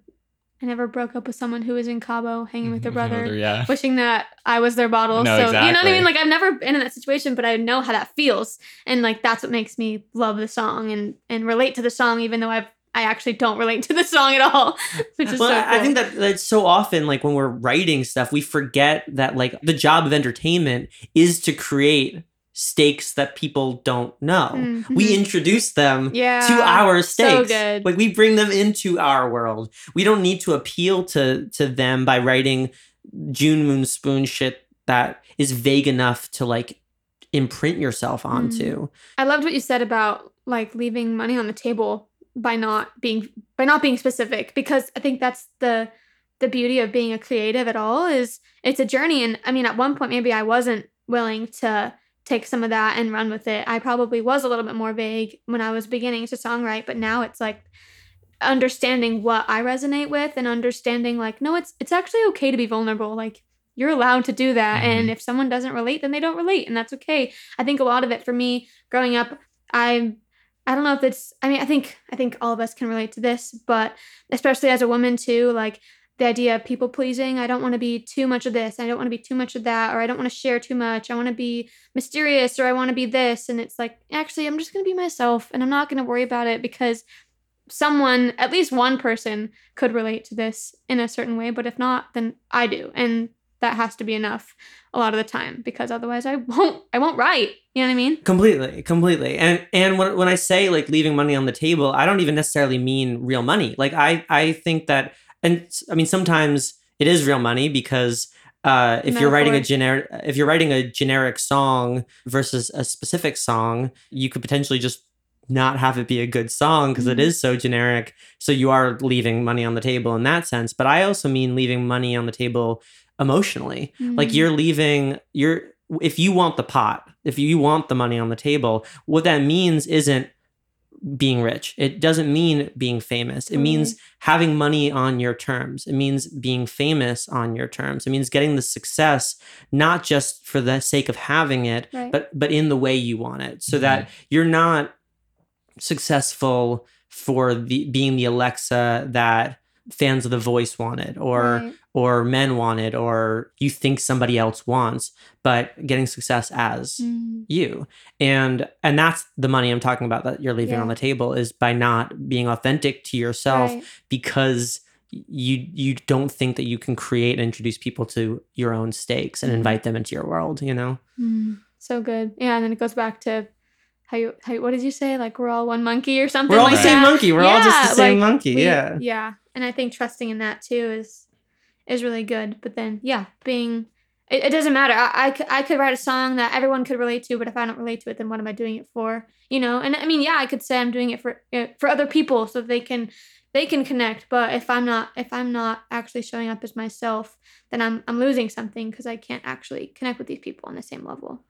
I never broke up with someone who was in Cabo hanging with their mm-hmm, brother. yeah. Wishing that I was their bottle. No, so you know what I mean? Like I've never been in that situation, but I know how that feels. And like that's what makes me love the song and and relate to the song, even though I've I actually don't relate to the song at all. Which is well, so I- I think that that's so often like when we're writing stuff, we forget that like the job of entertainment is to create stakes that people don't know. Mhm. We introduce them yeah. to our So stakes. good. Like we bring them into our world. We don't need to appeal to to them by writing June Moon Spoon shit that is vague enough to like imprint yourself onto. I loved what you said about like leaving money on the table by not being by not being specific because I think that's the the beauty of being a creative at all is it's a journey and I mean at one point maybe I wasn't willing to take some of that and run with it. I probably was a little bit more vague when I was beginning to songwrite, but now it's like understanding what I resonate with and understanding like no it's it's actually okay to be vulnerable like you're allowed to do that and mm-hmm. if someone doesn't relate then they don't relate and that's okay. I think a lot of it for me growing up I I don't know if it's I mean I think I think all of us can relate to this but especially as a woman too like the idea of people pleasing I don't want to be too much of this I don't want to be too much of that or I don't want to share too much I want to be mysterious or I want to be this and it's like actually I'm just going to be myself and I'm not going to worry about it because someone at least one person could relate to this in a certain way but if not then I do and that has to be enough a lot of the time because otherwise I won't I won't write you know what I mean Completely, completely. And and when when I say like leaving money on the table, I don't even necessarily mean real money. Like I I think that and I mean sometimes it is real money because uh, if you're writing a generic if you're writing a generic song versus a specific song, you could potentially just not have it be a good song because Mhm. is so generic. So you are leaving money on the table in that sense. But I also mean leaving money on the table emotionally like Mm. you're leaving you're if you want the pot if you want the money on the table what that means isn't being rich. It doesn't mean being famous. It means mm-hmm. having money on your terms. It means being famous on your terms. It means getting the success not just for the sake of having it Right. but but in the way you want it. So that mm-hmm. you're not successful for the being the alexa that fans of the voice wanted or Right. Or men wanted or you think somebody else wants but getting success as Mm. you and and that's the money i'm talking about that you're leaving on the table is by not being authentic to yourself Right. because you you don't think that you can create and introduce people to your own stakes and Mhm. invite them into your world you know Mm, so good. Yeah, and then it goes back to how you how you- what did you say? Like we're all one monkey or something we're all like the same that. monkey we're all just the same like, monkey We- yeah Yeah. And I think trusting in that too is is really good. But then yeah, being it, it doesn't matter. I, I, could, I could write a song that everyone could relate to, but if I don't relate to it, then what am I doing it for? You know, and I mean, yeah, I could say I'm doing it for uh, for other people so they can they can connect. But if I'm not if I'm not actually showing up as myself, then I'm I'm losing something because I can't actually connect with these people on the same level.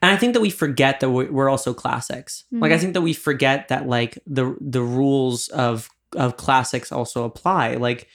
and i think that we forget that we're we're also classics like i Mhm. think that we forget that like the the rules of of classics also apply like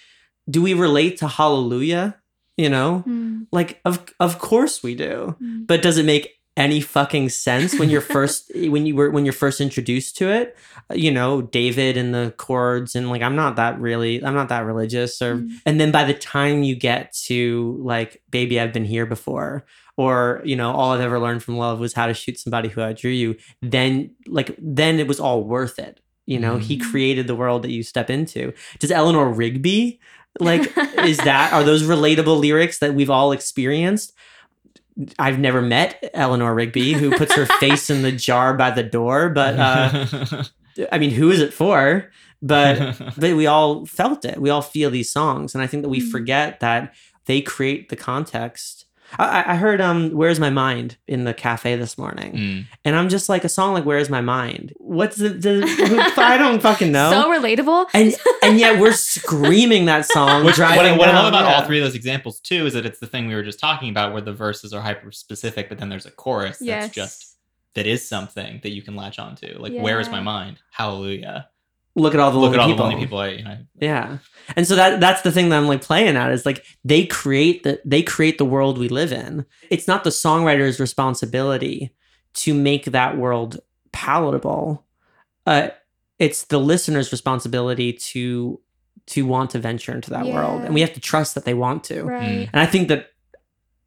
do we relate to hallelujah You know? Mm, Like of of course we do. mm. But does it make any fucking sense when you're first when you were when you're first introduced to it? You know, David and the chords and like I'm not that really I'm not that religious or Mm. and then by the time you get to like baby I've been here before or you know all I've ever learned from love was how to shoot somebody who outdrew you then like then it was all worth it. You know, he Mhm. created the world that you step into. Does Eleanor Rigby like is that are those relatable lyrics that we've all experienced? I've never met eleanor rigby who puts her face in the jar by the door but uh i mean who is it for? But but we all felt it. We all feel these songs. And i think that we Mm. forget that they create the context I, I- I heard um where's my mind in the cafe this morning Mm. and i'm just like a song like where's my mind what's the, the i don't fucking know So relatable. and and yet we're screaming that song Which, what, I, what I love about yeah. all three of those examples too is that it's the thing we were just talking about where the verses are hyper specific, but then there's a chorus that's just that is something that you can latch onto. Like, where is my mind? Hallelujah! Look at all the Look at all people. the lonely people. I, you know, Yeah. And so that that's the thing that I'm like playing at is like they create the they create the world we live in. It's not the songwriter's responsibility to make that world palatable. Uh it's the listener's responsibility to to want to venture into that world. And we have to trust that they want to. Right. And I think that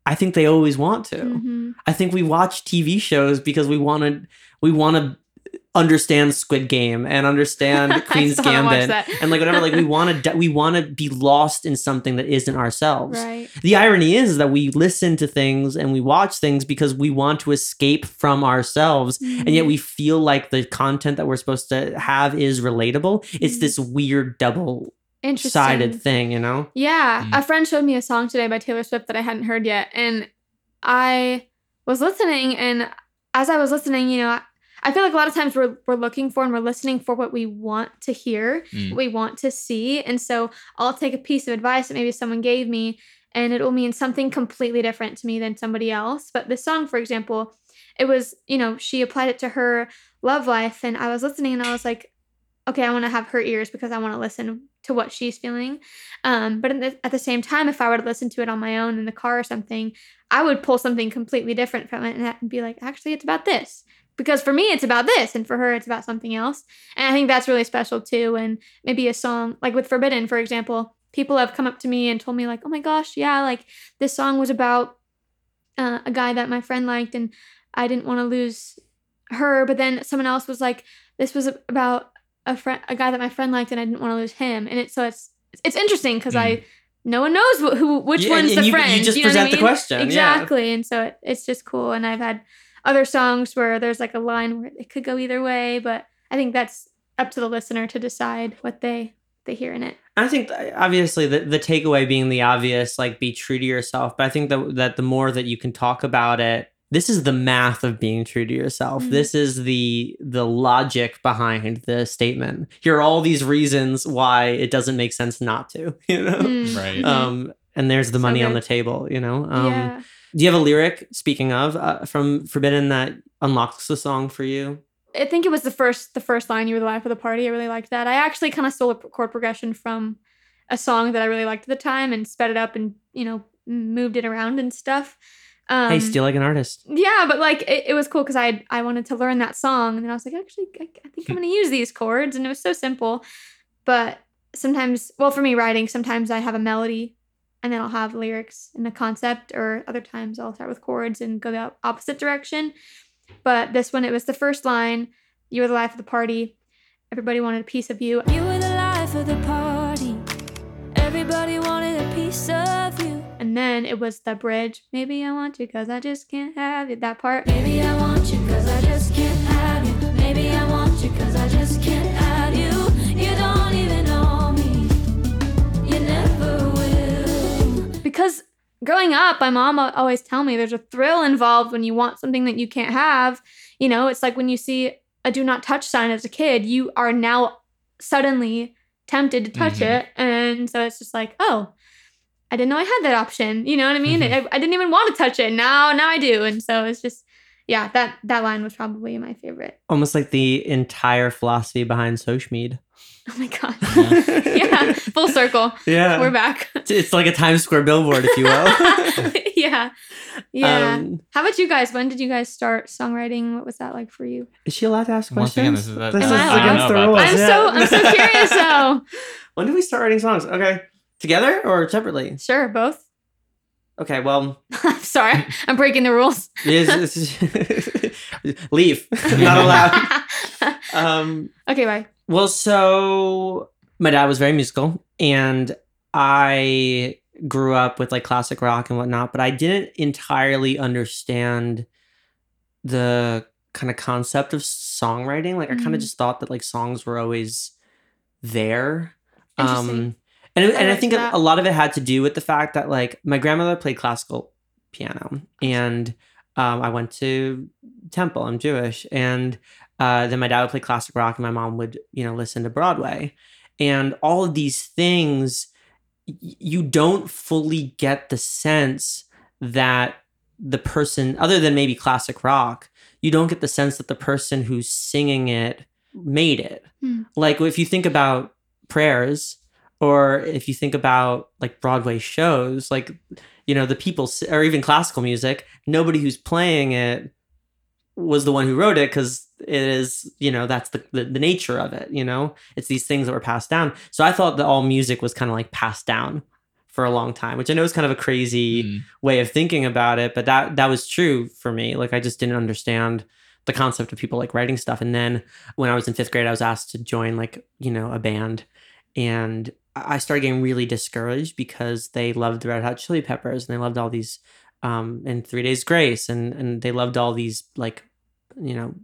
I think they always want to. Mhm. I think we watch TV shows because we want to we want to understand Squid Game and understand I Queen's still haven't watched Gambit and like whatever like we want to we want to be lost in something that isn't ourselves. Right. The irony is that we listen to things and we watch things because we want to escape from ourselves and yet we feel like the content that we're supposed to have is relatable. It's Mhm. this weird double Interesting. sided thing, you know? Yeah, Mm. a friend showed me a song today by Taylor Swift that I hadn't heard yet, and I was listening, and as I was listening, you know, I, feel like a lot of times we're we're looking for and we're listening for what we want to hear, Mm. what we want to see, and so I'll take a piece of advice that maybe someone gave me, and it will mean something completely different to me than somebody else. But this song, for example, it was you know she applied it to her love life, and I was listening, and I was like, okay, I want to have her ears because I want to listen to what she's feeling. Um, but the, at the same time, if I were to listen to it on my own in the car or something, I would pull something completely different from it and be like, actually, it's about this. Because for me, it's about this, and for her, it's about something else. And I think that's really special too. And maybe a song like with Forbidden, for example, people have come up to me and told me, like, oh my gosh, yeah, like this song was about uh, a guy that my friend liked, and I didn't want to lose her. But then someone else was like, this was about a friend, a guy that my friend liked, and I didn't want to lose him. And it's so it's it's interesting because I no one knows wh- who which Yeah, one's and the you- you friend. just know what I present the mean? question, yeah. exactly, and so it, it's just cool. And I've had other songs where there's like a line where it could go either way, but I think that's up to the listener to decide what they they hear in it. I think obviously the, the takeaway being the obvious, like be true to yourself. But I think that that the more that you can talk about it, this is the math of being true to yourself. Mhm. This is the the logic behind the statement. Here are all these reasons why it doesn't make sense not to. You know, Mm. Right. um, and there's the So money on the table. You know, um, yeah. Do you have a lyric? Speaking of uh, from Forbidden that unlocks the song for you. I think it was the first the first line you were the life of the party. I really liked that. I actually kind of stole a chord progression from a song that I really liked at the time and sped it up and you know moved it around and stuff. Um, hey, steal like an artist. Yeah, but like it, it was cool because I I wanted to learn that song and then I was like actually I, I think I'm gonna use these chords and it was so simple, but sometimes well for me writing sometimes I have a melody and then I'll have lyrics and a concept or other times I'll start with chords and go the opposite direction. But this one it was the first line, you were the life of the party, everybody wanted a piece of you. You were the life of the party. Everybody wanted a piece of you. And then it was the bridge. Maybe I want you because I just can't have it. That part. Maybe I want you cause I just can't have you. Maybe I want you cause I just because growing up, my mom always tell me there's a thrill involved when you want something that you can't have. You know, it's like when you see a do not touch sign as a kid, you are now suddenly tempted to touch Mhm. it. And so it's just like, oh, I didn't know I had that option. You know what I mean? Mhm. I, I didn't even want to touch it. Now, now I do. And so it's just, yeah, that that line was probably my favorite. Almost like the entire philosophy behind Sochmead. Oh my god. yeah, full circle. Yeah. We're back. It's like a Times Square billboard, if you will. yeah. Yeah. Um, How about you guys? When did you guys start songwriting? What was that like for you? is she allowed to ask Once questions? again, this is a- This Am I is allowed? against I the rules. I'm so. I'm so curious though. when did we start writing songs? Okay. Together or separately? Sure, both. Okay, well, I'm sorry. I'm breaking the rules. it's- it's- leave. Not allowed. Um, okay, bye. Well, so my dad was very musical, and I grew up with like classic rock and whatnot, but I didn't entirely understand the kind of concept of songwriting. Like, I kind of just thought that like songs were always there. Um, and it- I and I think that. a lot of it had to do with the fact that like my grandmother played classical piano, and um, I went to temple. I'm Jewish, and uh, then my dad would play classic rock, and my mom would you know listen to Broadway, and all of these things, you don't fully get the sense that the person, other than maybe classic rock, you don't get the sense that the person who's singing it made it. Hmm. Like if you think about prayers, or if you think about like Broadway shows, like you know the people, or even classical music, nobody who's playing it was the one who wrote it because it is you know that's the, the the nature of it you know? It's these things that were passed down. So i thought that all music was kind of like passed down for a long time which i know is kind of a crazy Mm. way of thinking about it but that that was true for me. Like i just didn't understand the concept of people like writing stuff. And then when i was in fifth grade i was asked to join like you know a band. And i started getting really discouraged because they loved the red hot chili peppers and they loved all these um and three days grace and and they loved all these like you know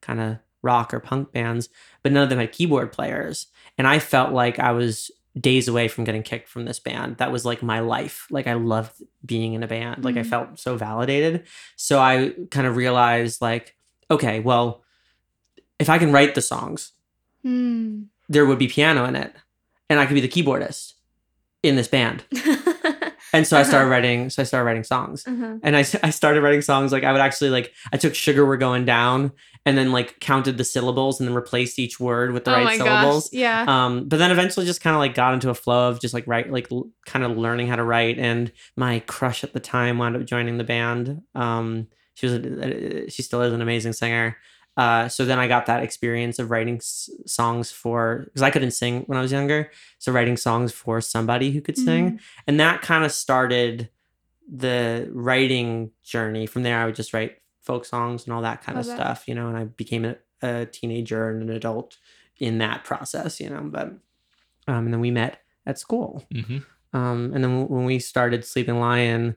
kind of rock or punk bands but none of them had keyboard players. And i felt like i was days away from getting kicked from this band. That was like my life. Like i loved being in a band. Like i Mhm. felt so validated. So i kind of realized like okay well if i can write the songs Hmm. there would be piano in it and i could be the keyboardist in this band and so i started Uh-huh. writing so i started writing songs Uh-huh. and I, I started writing songs like i would actually like i took sugar we're going down and then like counted the syllables and then replaced each word with the oh right syllables gosh. Yeah. um but then eventually just kind of like got into a flow of just like write like l- kind of learning how to write and my crush at the time wound up joining the band um she was a, she still is an amazing singer uh, so then I got that experience of writing s- songs for because I couldn't sing when I was younger, so writing songs for somebody who could sing, and that kind of started the writing journey. From there, I would just write folk songs and all that kind Love of that. stuff, you know. And I became a, a teenager and an adult in that process, you know. But um, and then we met at school, Mhm. um, and then when we started Sleeping Lion,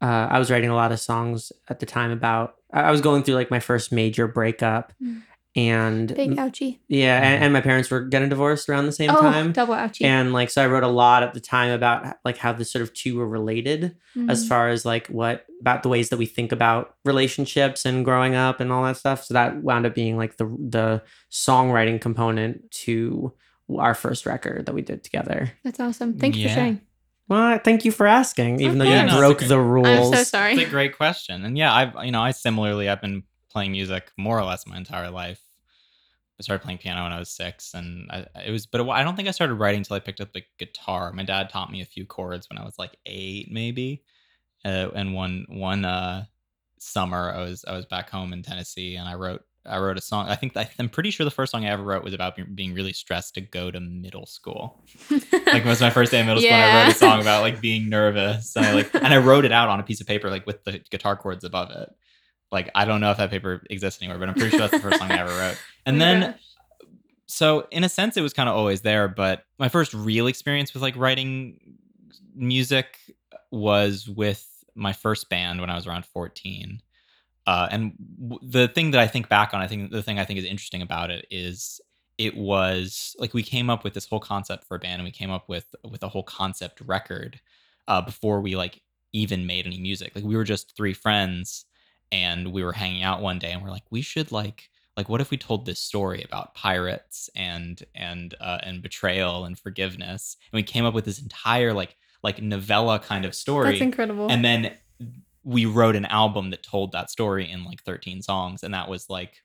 uh, I was writing a lot of songs at the time about. I I was going through like my first major breakup, Mm. and Big ouchie. yeah, and, and my parents were getting divorced around the same Oh, time. double ouchie. And like, so I wrote a lot at the time about like how the sort of two were related as Mhm. far as like what about the ways that we think about relationships and growing up and all that stuff. So that wound up being like the the songwriting component to our first record that we did together. That's awesome. Thank you for sharing. Well, thank you for asking, even though course. you No, broke okay. the rules. I'm so sorry. It's a great question, and yeah, I've you know I similarly I've been playing music more or less my entire life. I started playing piano when I was six, and I, it was, but I don't think I started writing until I picked up the guitar. My dad taught me a few chords when I was like eight, maybe. Uh, and one one uh, summer, I was I was back home in Tennessee, and I wrote I wrote a song. I think I'm pretty sure the first song I ever wrote was about being really stressed to go to middle school like it was my first day in middle school and I wrote a song about like being nervous and I like and I wrote it out on a piece of paper like with the guitar chords above it. Like I don't know if that paper exists anymore, but I'm pretty sure that's the first song I ever wrote. And Oh then so in a sense it was kind of always there, but my first real experience with like writing music was with my first band when I was around 14. Uh, and w- the thing that I think back on, I think the thing I think is interesting about it is it was like we came up with this whole concept for a band and we came up with with a whole concept record uh, before we like even made any music. Like we were just three friends and we were hanging out one day and we're like, we should like like what if we told this story about pirates and and uh, and betrayal and forgiveness and we came up with this entire like like novella kind of story That's incredible. and then we wrote an album that told that story in like 13 songs and that was like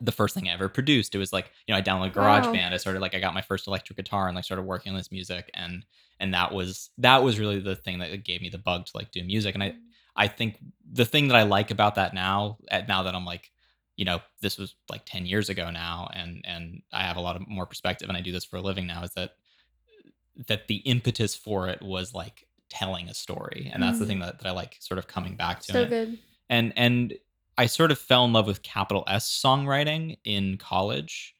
the first thing I ever produced. It was like, you know, I downloaded Wow. GarageBand. I started like I got my first electric guitar and like started working on this music and and that was that was really the thing that gave me the bug to like do music. And I mm. I think the thing that I like about that now, at now that I'm like, you know, this was like 10 years ago now and and I have a lot of more perspective and I do this for a living now is that that the impetus for it was like telling a story. And that's the Mm. thing that, that I like sort of coming back to. So And- good. and and I sort of fell in love with capital S songwriting in college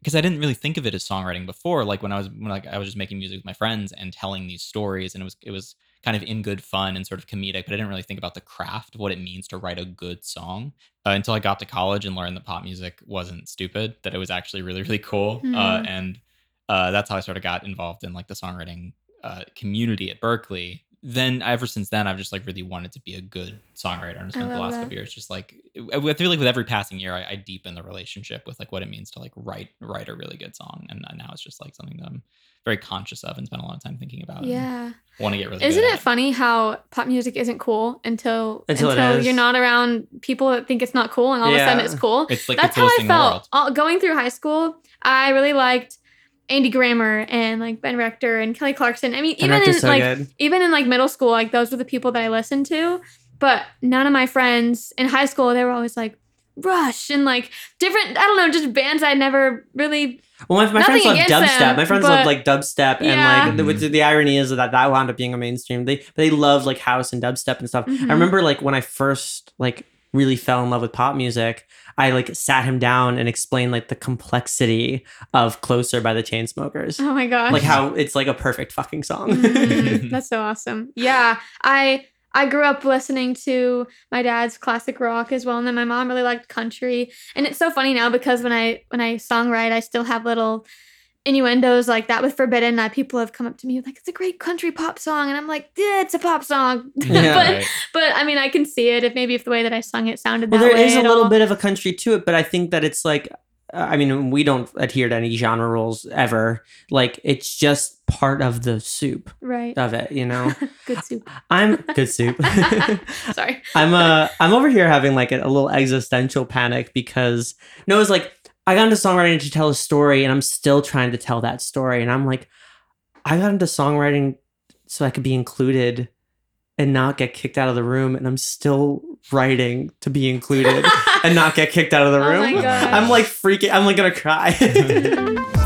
because I didn't really think of it as songwriting before. Like when I was when like I was just making music with my friends and telling these stories, and it was it was kind of in good fun and sort of comedic, but I didn't really think about the craft of what it means to write a good song uh, until I got to college and learned that pop music wasn't stupid, that it was actually really really cool, uh, Mhm. and uh, that's how I sort of got involved in like the songwriting uh, community at Berklee. Then ever since then, I've just like really wanted to be a good songwriter, and I spent the last that. couple years just like I I feel like with every passing year, I, I deepen the relationship with like what it means to like write write a really good song, and uh, now it's just like something that I'm very conscious of and spend a lot of time thinking about. Yeah. want to get really. Isn't good it at. funny how pop music isn't cool until Until it is. you're not around people that think it's not cool and all of a sudden it's cool? It's like That's the how I in the felt world. All, going through high school. I really liked Andy Grammer and like Ben Rector and Kelly Clarkson. I mean, And even in so like good. even in like middle school, like those were the people that I listened to. But none of my friends in high school, they were always like Rush and like different. I don't know, just bands I never really. Well, my, my friends love dubstep. them, my friends but- love like dubstep, Yeah. and like the, which, the irony is that that wound up being a mainstream. They they love like house and dubstep and stuff. Mhm. I remember like when I first like really fell in love with pop music. I like sat him down and explained like the complexity of "Closer" by the Chainsmokers, Oh my gosh! like how it's like a perfect fucking song. Mhm. That's so awesome. Yeah, I I grew up listening to my dad's classic rock as well, and then my mom really liked country. And it's so funny now because when I when I songwrite, I still have little innuendos like that with Forbidden. That people have come up to me like it's a great country pop song, and I'm like, yeah, it's a pop song. Yeah. but Right. but I mean, I can see it if maybe if the way that I sung it sounded Well, that there way. is a little all. bit of a country to it, but I think that it's like, uh, I mean, we don't adhere to any genre rules ever. Like, it's just part of the soup right. of it, you know. Good soup. I'm good soup. Sorry. I'm uh, I'm over here having like a, a little existential panic because no it's like, I got into songwriting to tell a story, and I'm still trying to tell that story, and I'm like, I got into songwriting so I could be included and not get kicked out of the room, and I'm still writing to be included and not get kicked out of the Oh room. my gosh. I'm like freaking. I'm like gonna cry.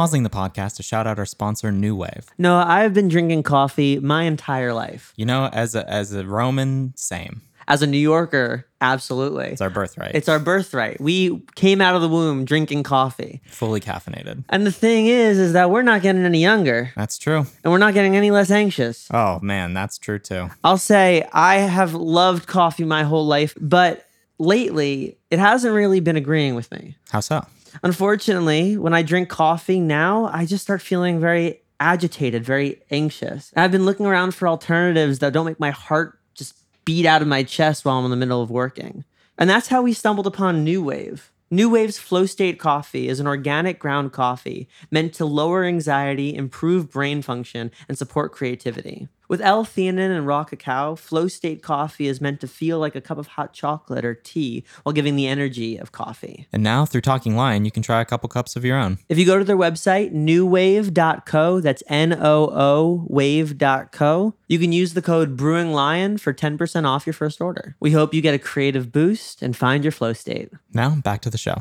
Pausing the podcast to shout out our sponsor, New Wave. no, I've been drinking coffee my entire life. You know, as a as a Roman, same. As a New Yorker, absolutely. It's our birthright. It's our birthright. We came out of the womb drinking coffee. fully caffeinated. And the thing is, is that we're not getting any younger That's true. and we're not getting any less anxious. Oh man, that's true too. I'll say I have loved coffee my whole life, but lately it hasn't really been agreeing with me. How so? Unfortunately, when I drink coffee now, I just start feeling very agitated, very anxious. I've been looking around for alternatives that don't make my heart just beat out of my chest while I'm in the middle of working. And that's how we stumbled upon New Wave. New Wave's Flow State Coffee is an organic ground coffee meant to lower anxiety, improve brain function, and support creativity. With L-theanine and raw cacao, Flow State Coffee is meant to feel like a cup of hot chocolate or tea while giving the energy of coffee. And now through Talking Lion, you can try a couple cups of your own. If you go to their website, newwave.co, that's N O O wave.co, you can use the code Brewing Lion for 10% off your first order. We hope you get a creative boost and find your flow state. Now back to the show.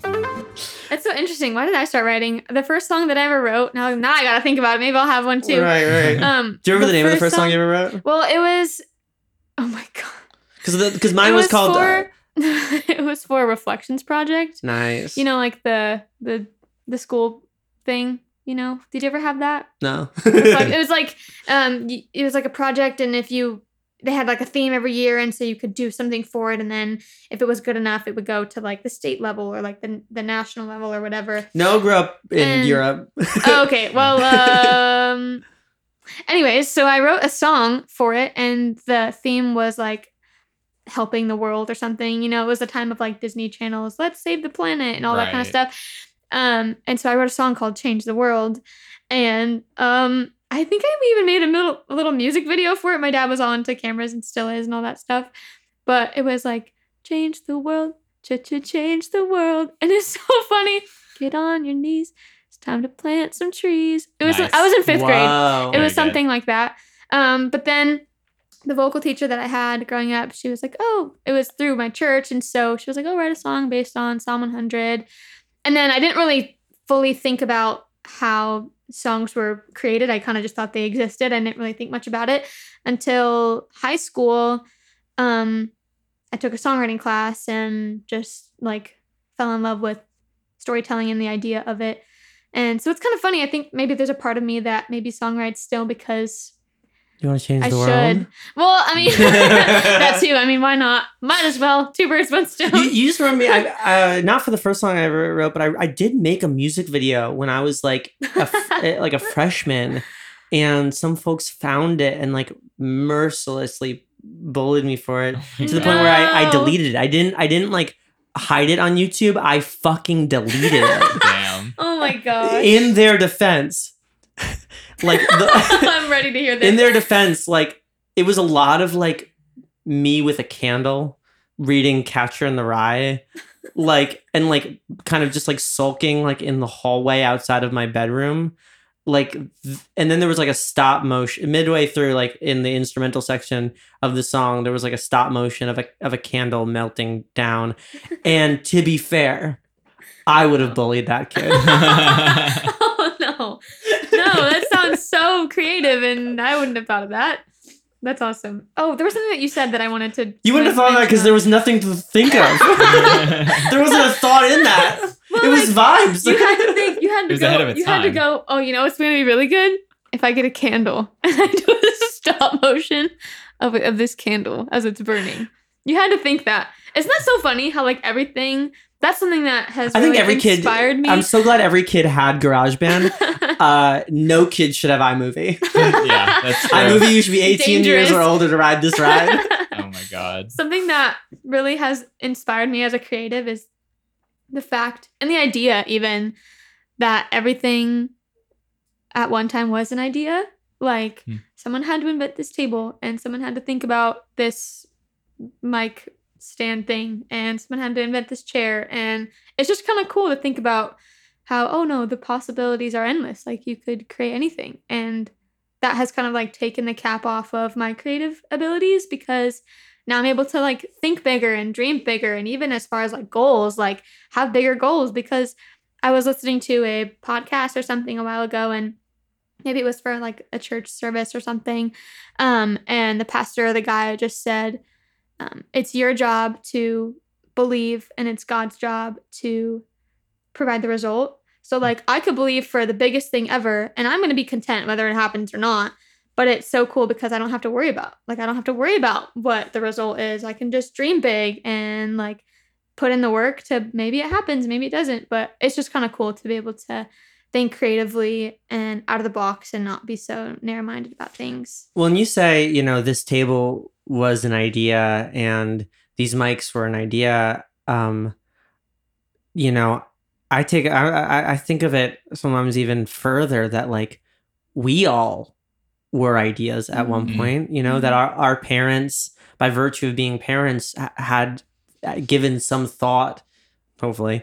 It's so interesting. Why did I start writing? The first song that I ever wrote. Now, now I gotta think about it. Maybe I'll have one too. right. Right. Um, Do you remember the, name of the first song, you ever wrote? Well, it was. Oh my god. Because because mine it was, called. uh, it was for a reflections project. nice. You know, like the the the school thing. You know, did you ever have that? no. It was like um, it was like a project, and if you they had like a theme every year, and so you could do something for it, and then if it was good enough, it would go to like the state level or like the the national level or whatever. no, grew up in And- Europe. Oh, okay. Well, um, anyways, so I wrote a song for it, and the theme was like helping the world or something. You know, it was the time of like Disney channels, let's save the planet and all that kind of stuff. Um, and so I wrote a song called Change the World. And um, I think I even made a little, a little music video for it. My dad was all into cameras and still is and all that stuff. But it was like, change the world, cha-cha change the world. And it's so funny. Get on your knees. It's time to plant some trees. It was Nice. I was in fifth grade. It Very was good. something like that. Um, but then the vocal teacher that I had growing up, she was like, "Oh, it was through my church," and so she was like, "Oh, write a song based on Psalm 100." And then I didn't really fully think about how songs were created. I kind of just thought they existed. I didn't really think much about it until high school. Um, I took a songwriting class and just like fell in love with storytelling and the idea of it. And so it's kind of funny. I think maybe there's a part of me that maybe songwrites still because You want to change I the world? I should. Well, I mean, that too. I mean, why not? Might as well. Two birds, one stone. You, you just remember me, I, uh, not for the first song I ever wrote, but I, I did make a music video when I was like a, f- eh, like a freshman, and some folks found it and like mercilessly bullied me for it to the point where I, I deleted it. I didn't I didn't like hide it on YouTube. I fucking deleted it. Damn. oh my gosh. In their defense, like the, I'm ready to hear this. in their defense, like it was a lot of like me with a candle reading Catcher in the Rye, like and like kind of just like sulking like in the hallway outside of my bedroom. Like and then there was like a stop motion midway through, like in the instrumental section of the song, there was like a stop motion of a of a candle melting down. And to be fair, I would have bullied that kid. oh no. No, that sounds so creative and I wouldn't have thought of that. That's awesome. Oh, there was something that you said that I wanted to You wouldn't have thought of that because there was nothing to think of. there wasn't a thought in that. Well, it was like, vibes. you had to think you had It to was go ahead of its you had to go oh you know what's going to be really good if i get a candle and i do a stop motion of, of this candle as it's burning you had to think that isn't that so funny how like everything that's something that has I think really every kid. inspired me I'm so glad every kid had GarageBand. Uh, no kid should have iMovie. yeah, that's true. iMovie, you should be 18 years or older to ride this ride. Oh my god. something that really has inspired me as a creative is the fact and the idea even that everything at one time was an idea like Hmm. someone had to invent this table and someone had to think about this mic stand thing and someone had to invent this chair and it's just kind of cool to think about how oh no the possibilities are endless like you could create anything and that has kind of like taken the cap off of my creative abilities because now I'm able to like think bigger and dream bigger and even as far as like goals like have bigger goals because I was listening to a podcast or something a while ago and maybe it was for like a church service or something um and the pastor or the guy just said um, it's your job to believe and it's God's job to provide the result so like I could believe for the biggest thing ever and I'm going to be content whether it happens or not but it's so cool because I don't have to worry about like I don't have to worry about what the result is. I can just dream big and like put in the work to maybe it happens, maybe it doesn't, but it's just kind of cool to be able to think creatively and out of the box and not be so narrow-minded about things. Well, When you say, you know, this table was an idea and these mics were an idea, um, you know, I take I, I think of it sometimes even further that like we all were ideas at one Mhm. point, you know, that our our parents by virtue of being parents had uh, given some thought hopefully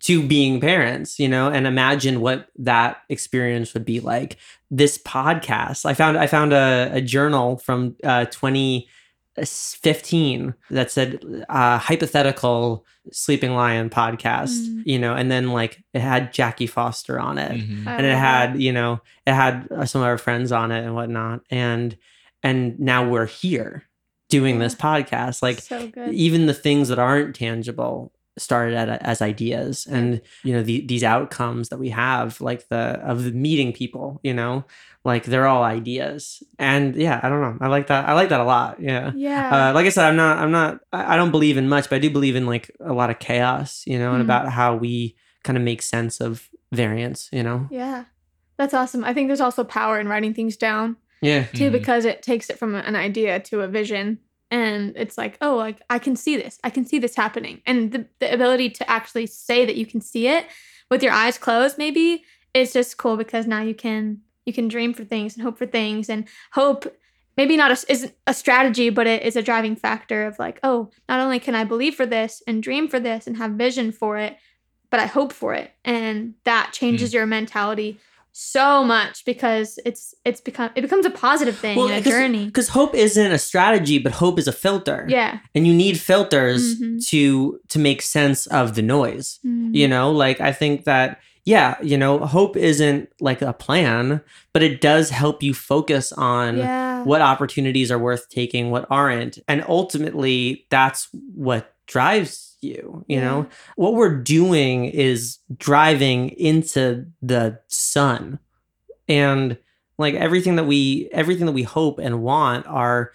to being parents, you know, and imagine what that experience would be like. This podcast, I found I found a, a journal from uh, 2015 that said uh, hypothetical Sleeping Lion podcast, Mm. you know, and then like it had Jackie Foster on it Mhm. And it had that. you know it had uh, some of our friends on it and whatnot and and now we're here doing this podcast like so good. even the things that aren't tangible started at, as ideas and you know the, these outcomes that we have like the of the meeting people you know like they're all ideas and yeah i don't know i like that i like that a lot yeah yeah. uh, like I said, I'm not. I'm not. I I don't believe in much, but I do believe in like a lot of chaos, you know, and Mhm. about how we kind of make sense of variance, you know. yeah. That's awesome. I think there's also power in writing things down Yeah. too Mhm. because it takes it from an idea to a vision and it's like oh like i can see this i can see this happening and the, the ability to actually say that you can see it with your eyes closed maybe is just cool because now you can you can dream for things and hope for things and hope maybe not a, isn't a strategy but it is a driving factor of like oh not only can i believe for this and dream for this and have vision for it but i hope for it and that changes your mentality so much because it's it's become it becomes a positive thing and a journey Because hope isn't a strategy, but hope is a filter. yeah And you need filters Mhm. to to make sense of the noise. Mhm. You know, like I think that yeah, you know, hope isn't like a plan, but it does help you focus on yeah what opportunities are worth taking, what aren't. And ultimately, that's what drives you. You know, what we're doing is driving into the sun. And like everything that we everything that we hope and want are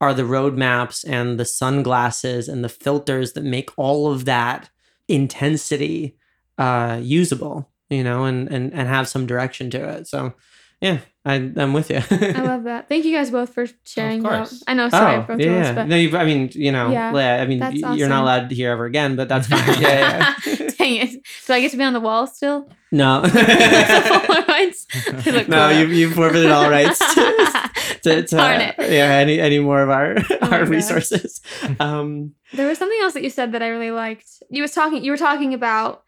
are the roadmaps and the sunglasses and the filters that make all of that intensity uh usable, you know, and and and have some direction to it. So yeah, I, I'm with you. I love that. Thank you guys both for sharing. about- course. I know, sorry, oh, I broke yeah, the rules, yeah. but no, you, I mean, you know, Yeah, yeah, I mean, you're not allowed to hear ever again, but that's fine. yeah, yeah. dang it. Do I get to be on the wall still? No, Polaroids? They no, you you forfeited all rights to, to, to Darn it. yeah, any any more of our my our resources. Um, There was something else that you said that I really liked. You was talking you were talking about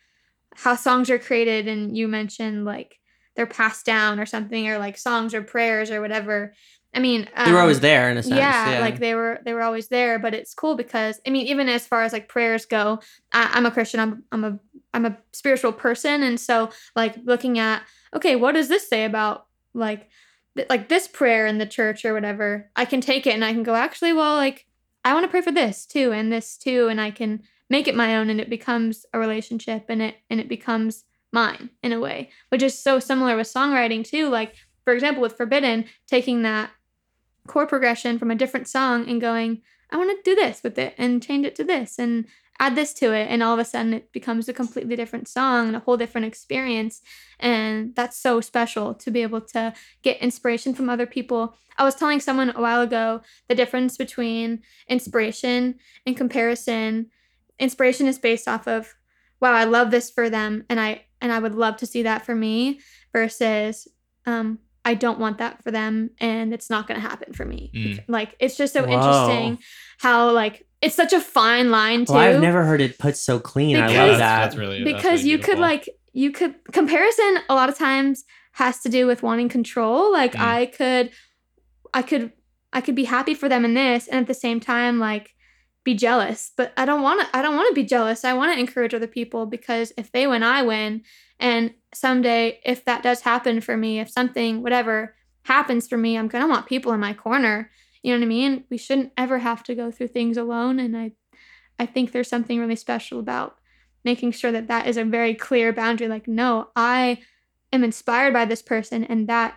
how songs are created and you mentioned like they're passed down or something or like songs or prayers or whatever. I mean, they were um, always there in a sense. yeah, Yeah, like they were they were always there but it's cool because i mean even as far as like prayers go I, i'm a christian i'm i'm a i'm a spiritual person and so like looking at okay what does this say about like th- like this prayer in the church or whatever i can take it and i can go actually well like i want to pray for this too and this too and i can make it my own and it becomes a relationship and it and it becomes mine in a way which is so similar with songwriting too like for example with forbidden taking that chord progression from a different song and going, I want to do this with it and change it to this and add this to it. And all of a sudden it becomes a completely different song and a whole different experience. And that's so special to be able to get inspiration from other people. I was telling someone a while ago the difference between inspiration and comparison. Inspiration is based off of, wow, I love this for them and I and I would love to see that for me versus um I don't want that for them and it's not going to happen for me. Mm. Like it's just so Whoa. interesting how like it's such a fine line too Oh, I've never heard it put so clean. I Because- love that's, that. that's really that's because really you could like you could comparison a lot of times has to do with wanting control like Mm. i could i could i could be happy for them in this and at the same time like be jealous but i don't want to i don't want to be jealous. I want to encourage other people because if they win i win. And someday if that does happen for me if something whatever happens for me i'm gonna want people in my corner. You know what i mean? We shouldn't ever have to go through things alone and i i think there's something really special about making sure that that is a very clear boundary like no i am inspired by this person and that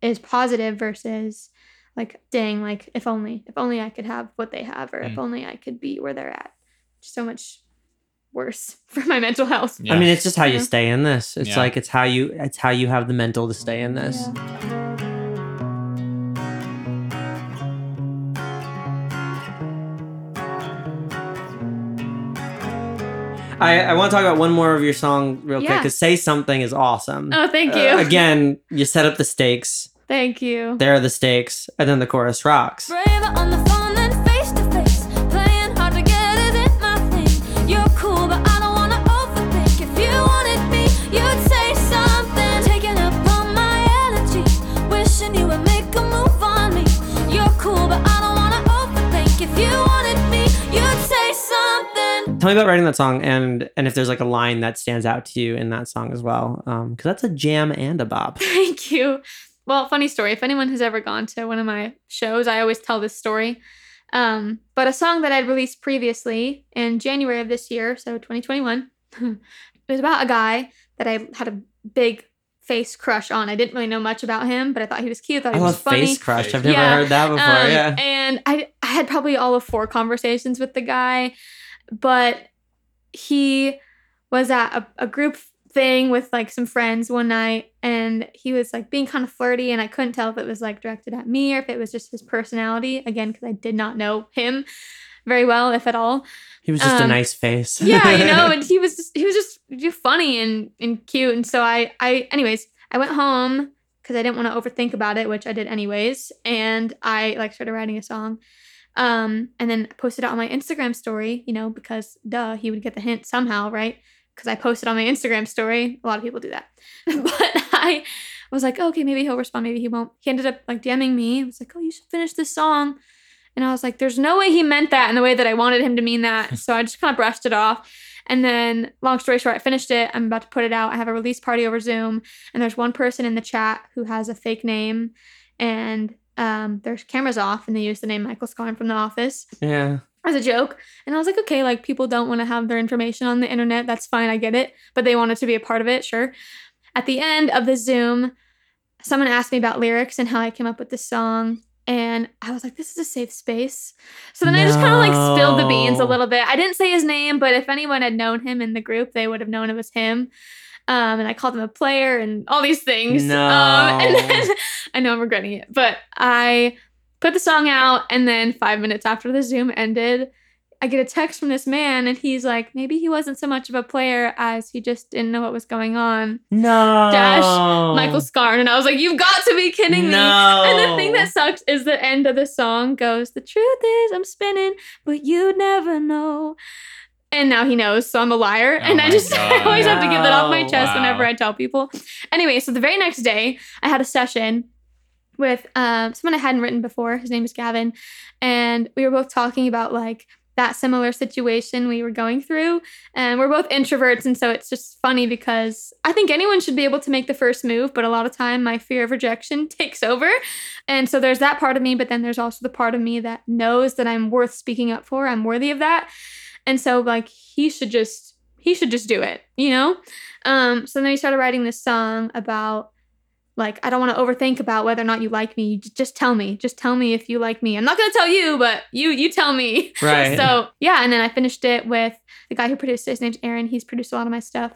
is positive versus like dang like if only if only i could have what they have or if Mm. only i could be where they're at so much worse for my mental health Yeah. I mean, it's just how you Yeah. stay in this. It's Yeah. like it's how you it's how you have the mental to stay in this. I, I want to talk about one more of your song real quick because "Say Something" is awesome. oh thank you Uh, again, you set up the stakes. Thank you There are the stakes, and then the chorus rocks. Braver on the phone than face to face. Playing hard to get isn't my thing. You're cool, but I don't wanna overthink. If you wanted me, you'd say something. Taking up all my energy. Wishing you would make a move on me. You're cool, but I don't wanna overthink. If you wanted me, you'd say something. Tell me about writing that song, and and if there's like a line that stands out to you in that song as well, um, because that's a jam and a bop. Thank you. Well, funny story. If anyone has ever gone to one of my shows, I always tell this story. Um, but a song that I'd released previously in January of this year, so 2021, it was about a guy that I had a big face crush on. I didn't really know much about him, but I thought he was cute. I thought I he was funny. face crush. I've never Yeah, heard that before. Um, yeah. And I, I had probably all of four conversations with the guy, but he was at a, a group thing with like some friends one night and he was like being kind of flirty and I couldn't tell if it was like directed at me or if it was just his personality again because I did not know him very well if at all. He was just a Um, nice face. Yeah, you know, and he was just he was just funny and and cute and so I I anyways, I went home because I didn't want to overthink about it, which I did anyways, and I like started writing a song. Um, and then posted it on my Instagram story, you know, because duh, he would get the hint somehow, right? Because I posted on my Instagram story. A lot of people do that. but I was like, okay, maybe he'll respond, maybe he won't. He ended up like DMing me. He was like, oh, you should finish this song. And I was like, there's no way he meant that in the way that I wanted him to mean that. So I just kind of brushed it off. And then, long story short, I finished it. I'm about to put it out. I have a release party over Zoom. And there's one person in the chat who has a fake name. And um, there's cameras off. And they use the name Michael Scarn from The Office Yeah. As a joke. And I was like, okay, like people don't want to have their information on the internet. That's fine. I get it. But they wanted to be a part of it. Sure. At the end of the Zoom, someone asked me about lyrics and how I came up with this song. And I was like, this is a safe space. So then I just kind of like spilled the beans a little bit. I didn't say his name, but if anyone had known him in the group, they would have known it was him. Um, and I called him a player and all these things. Um, and No. then I know I'm regretting it, but I put the song out. And then five minutes after the Zoom ended, I get a text from this man, and he's like, maybe he wasn't so much of a player as he just didn't know what was going on. No. Dash Michael Scarn. And I was like, you've got to be kidding me. No. And the thing that sucks is the end of the song goes, The truth is I'm spinning, but you'd never know. And now he knows, so I'm a liar. Oh and I just I always have to get that off my chest Wow. whenever I tell people. Anyway, so the very next day, I had a session with um, someone I hadn't written before. His name is Gavin. And we were both talking about like that similar situation we were going through. And we're both introverts. And so it's just funny because I think anyone should be able to make the first move, but a lot of time my fear of rejection takes over. And so there's that part of me, but then there's also the part of me that knows that I'm worth speaking up for. I'm worthy of that. And so like he should just he should just do it, you know? Um so then we started writing this song about like I don't want to overthink about whether or not you like me. You just tell me. Just tell me if you like me. I'm not going to tell you, but you you tell me. Right. So, yeah, and then I finished it with the guy who produced it. His name's Aaron. He's produced a lot of my stuff.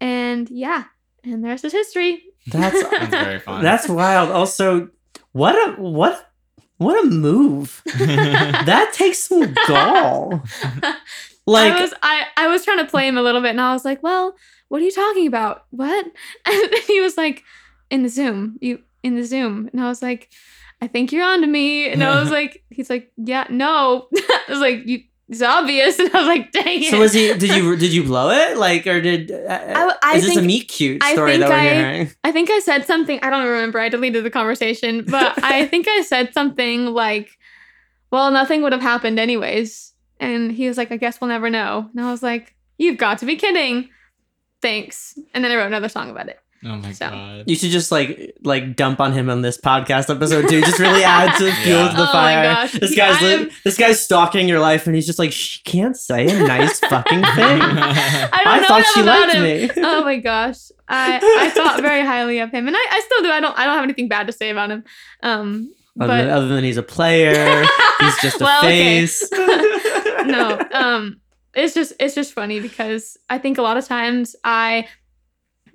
And yeah, and the rest is history. That's That's very fun. that's wild. Also, what a what what a move. that takes some gall. Like I was I, I was trying to play him a little bit and I was like, well, what are you talking about? What? And he was like, in the Zoom, you in the Zoom. And I was like, I think you're on to me. And I was like, he's like, yeah, no. I was like, you it's obvious. And I was like, dang it. so was he did you did you blow it? Like or did uh, I- I is this a meet cute I story think that we're I- hearing? I think I said something. I don't remember. I deleted the conversation, but I think I said something like, "Well, nothing would have happened anyways." And he was like, "I guess we'll never know." And I was like, "You've got to be kidding." Thanks. And then I wrote another song about it. Oh my So. god. You should just like like dump on him on this podcast episode too. Just really add to fuel Yeah. to the Oh my fire. gosh. This guy's li- am- this guy's stalking your life, and he's just like she can't say a nice fucking thing. I don't I know thought she about liked him. me. Oh my gosh. I I thought very highly of him, and I, I still do. I don't I don't have anything bad to say about him. Um, Other, but than, other than he's a player, he's just a Well, okay. face. no um it's just it's just funny because i think a lot of times i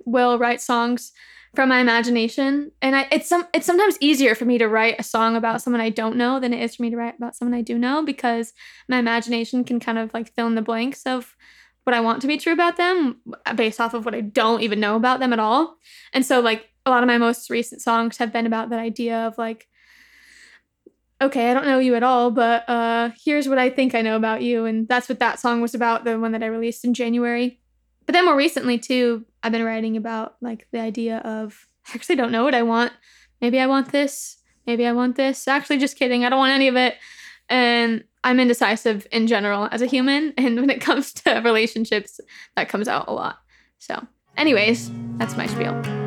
will write songs from my imagination and I, it's some it's sometimes easier for me to write a song about someone i don't know than it is for me to write about someone i do know because my imagination can kind of like fill in the blanks of what i want to be true about them based off of what i don't even know about them at all and so like a lot of my most recent songs have been about that idea of like okay, I don't know you at all, but uh, here's what I think I know about you. And that's what that song was about, the one that I released in January. But then more recently, too, I've been writing about like the idea of I actually don't know what I want. Maybe I want this. Maybe I want this. Actually, just kidding. I don't want any of it. And I'm indecisive in general as a human. And when it comes to relationships, that comes out a lot. So, anyways, that's my spiel.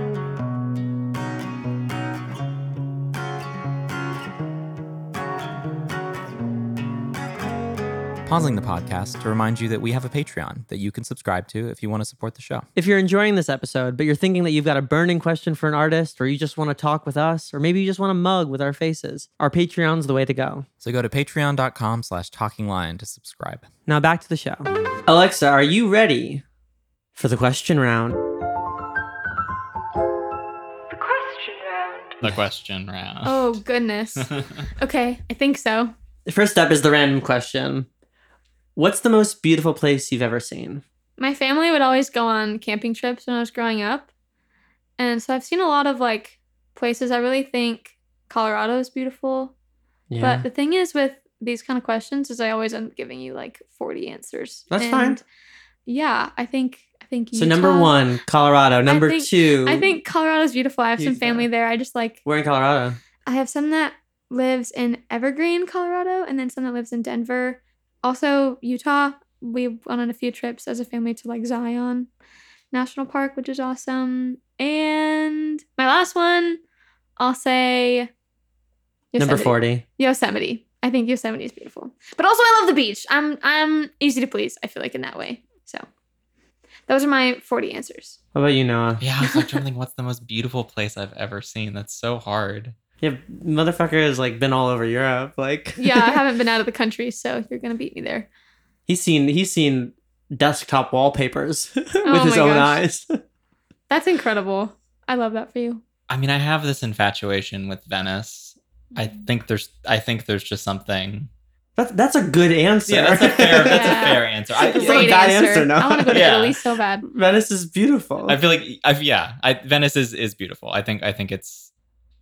pausing the podcast to remind you that we have a Patreon that you can subscribe to if you want to support the show. If you're enjoying this episode, but you're thinking that you've got a burning question for an artist, or you just want to talk with us, or maybe you just want to mug with our faces, our Patreon's the way to go. So go to patreon.com slash talkinglion to subscribe. Now back to the show. Alexa, are you ready for the question round? the question round. Oh goodness. okay, I think so. The first step is the random question. What's the most beautiful place you've ever seen? My family would always go on camping trips when I was growing up. And so I've seen a lot of like places. I really think Colorado is beautiful. But the thing is with these kind of questions is I always end up giving you like 40 answers. That's fine. Yeah, I think I think so number one, Colorado. Number think- two, I think Colorado's beautiful. I have some family there. I just like we're in Colorado. I have some that lives in Evergreen, Colorado, and then some that lives in Denver. Also, Utah. We went on a few trips as a family to like Zion National Park, which is awesome. And my last one, I'll say Number forty. Yosemite. I think Yosemite is beautiful. But also I love the beach. I'm I'm easy to please, I feel like in that way. So those are my 40 answers. How about you, Noah? Yeah, I was like trying to think what's the most beautiful place I've ever seen. That's so hard. Yeah, motherfucker has like been all over Europe. Like, Yeah, I haven't been out of the country, so you're gonna beat me there. he's seen he's seen desktop wallpapers oh with Oh his own gosh. eyes. That's incredible. I love that for you. I mean, I have this infatuation with Venice. I mm. think there's I think there's just something. That's that's a good answer. Yeah, that's a fair. That's Yeah. a fair answer. I, It's not a Great bad answer. answer, no. I want to go to Yeah. Italy so bad. Venice is beautiful. I feel like I yeah, I, Venice is is beautiful. I think I think it's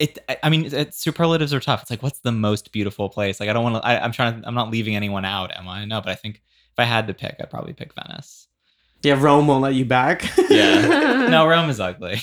it. I- I mean, it, superlatives are tough. It's like what's the most beautiful place? Like I don't want to. I'm trying to. I'm not leaving anyone out. Am I? No, but I think if I had to pick, I'd probably pick Venice. yeah, Rome won't let you back. Yeah. no, Rome is ugly.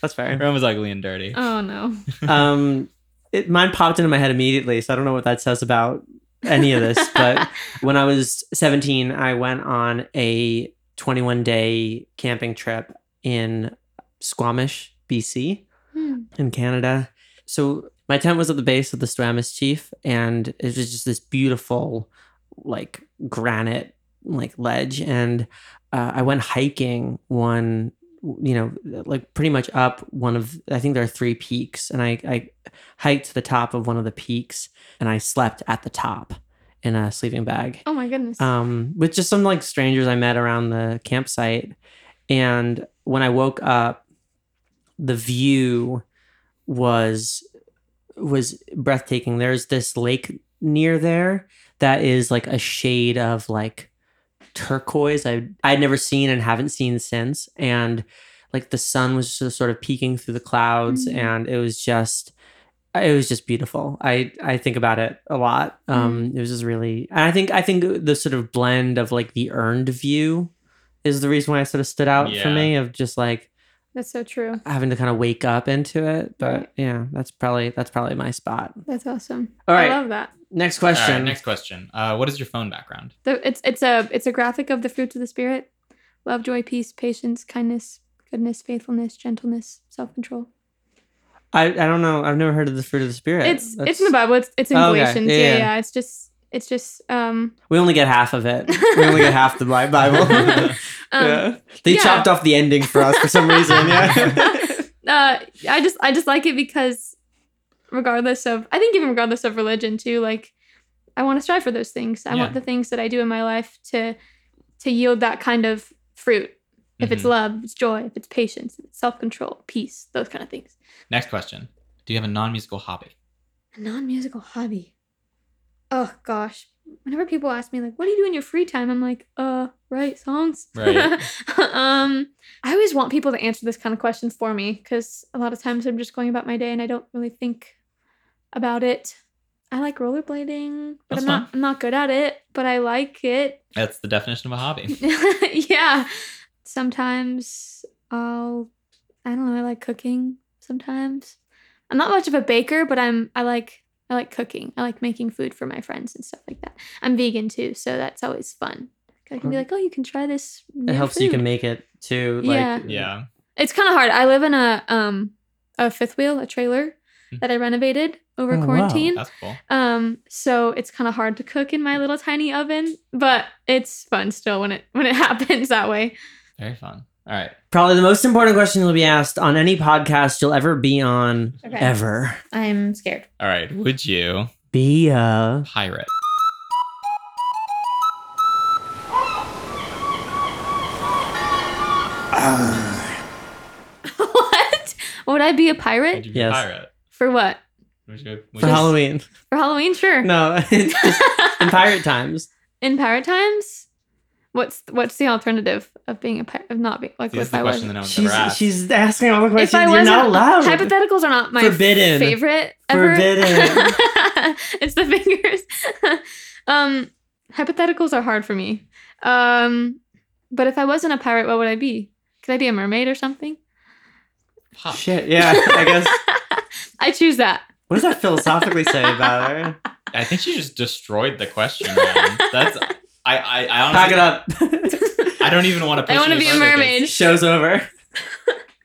that's fair. Rome is ugly and dirty. Oh no. um, it, mine popped into my head immediately, so I don't know what that says about any of this. But when I was 17, I went on a 21 day camping trip in Squamish, BC, Hmm. in Canada. So my tent was at the base of the Squamish Chief, and it was just this beautiful, like granite, like ledge. And uh, I went hiking one, you know, like pretty much up one of. I think there are three peaks, and I I hiked to the top of one of the peaks, and I slept at the top in a sleeping bag Oh my goodness. um, with just some like strangers I met around the campsite. And when I woke up, the view was was breathtaking. There's this lake near there that is like a shade of like turquoise I I'd never seen and haven't seen since. And like the sun was just sort of peeking through the clouds, Mm. and it was just it was just beautiful. I I think about it a lot. Um, it was just really, and I think I think the sort of blend of like the earned view is the reason why it sort of stood out for me of just like That's so true. having to kind of wake up into it. But Right. yeah, that's probably that's probably my spot. That's awesome. All right. I love that. Next All right, question. next question. Uh, what is your phone background? The, it's it's a it's a graphic of the fruits of the spirit: love, joy, peace, patience, kindness, goodness, faithfulness, gentleness, self control. I I don't know. I've never heard of the fruit of the spirit. It's That's- it's in the Bible. It's it's in Oh, okay. Galatians. Yeah, Yeah, yeah. yeah, It's just it's just um We only get half of it. We only get half the Bible. um yeah. They yeah. chopped off the ending for us for some reason. Yeah. uh, I just I just like it because regardless of I think even regardless of religion too, like I want to strive for those things. I want the things that I do in my life to to yield that kind of fruit. If it's Mhm. love, if it's joy, if it's patience, if it's self control, peace, those kind of things. Next question. Do you have a non-musical hobby? A non musical hobby. Oh gosh. Whenever people ask me like, what do you do in your free time? I'm like, uh, write songs. Right. um, I always want people to answer this kind of question for me because a lot of times I'm just going about my day and I don't really think about it. I like rollerblading, but That's I'm not. I'm not good at it, but I like it. That's the definition of a hobby. yeah. Sometimes I'll I don't know, I like cooking sometimes. I'm not much of a baker, but I'm I like I like cooking. I like making food for my friends and stuff like that. I'm vegan too, so that's always fun. I can be like, "Oh, you can try this." It new helps you can make it too. Like, Yeah. yeah. It's kind of hard. I live in a um a fifth wheel, a trailer that I renovated over Oh, wow. quarantine. That's cool. Um, so it's kind of hard to cook in my little tiny oven, but it's fun still when it when it happens that way. Very fun. All right. Probably the most important question you'll be asked on any podcast you'll ever be on, Okay. ever. I'm scared. All right. Would you Be a pirate? what? Would I be a pirate? Would you be Yes. a pirate? For what? Which- which- For Halloween. For Halloween? Sure. No, it's just in pirate times. In pirate times? What's what's the alternative of being a pirate of not being like See, this if is the I question was that no one's She's ever asked. she's asking all the questions. if questions. I You're wasn't allowed. hypotheticals are not my Forbidden. favorite ever. Forbidden. it's the fingers. um hypotheticals are hard for me. Um but if I wasn't a pirate, what would I be? Could I be a mermaid or something? Fuck. Shit. Yeah. I guess. I choose that. What does that philosophically say about her? I think she just destroyed the question. Man. That's I I, I Pack it up. I don't even want to. I want to be a mermaid. Show's over.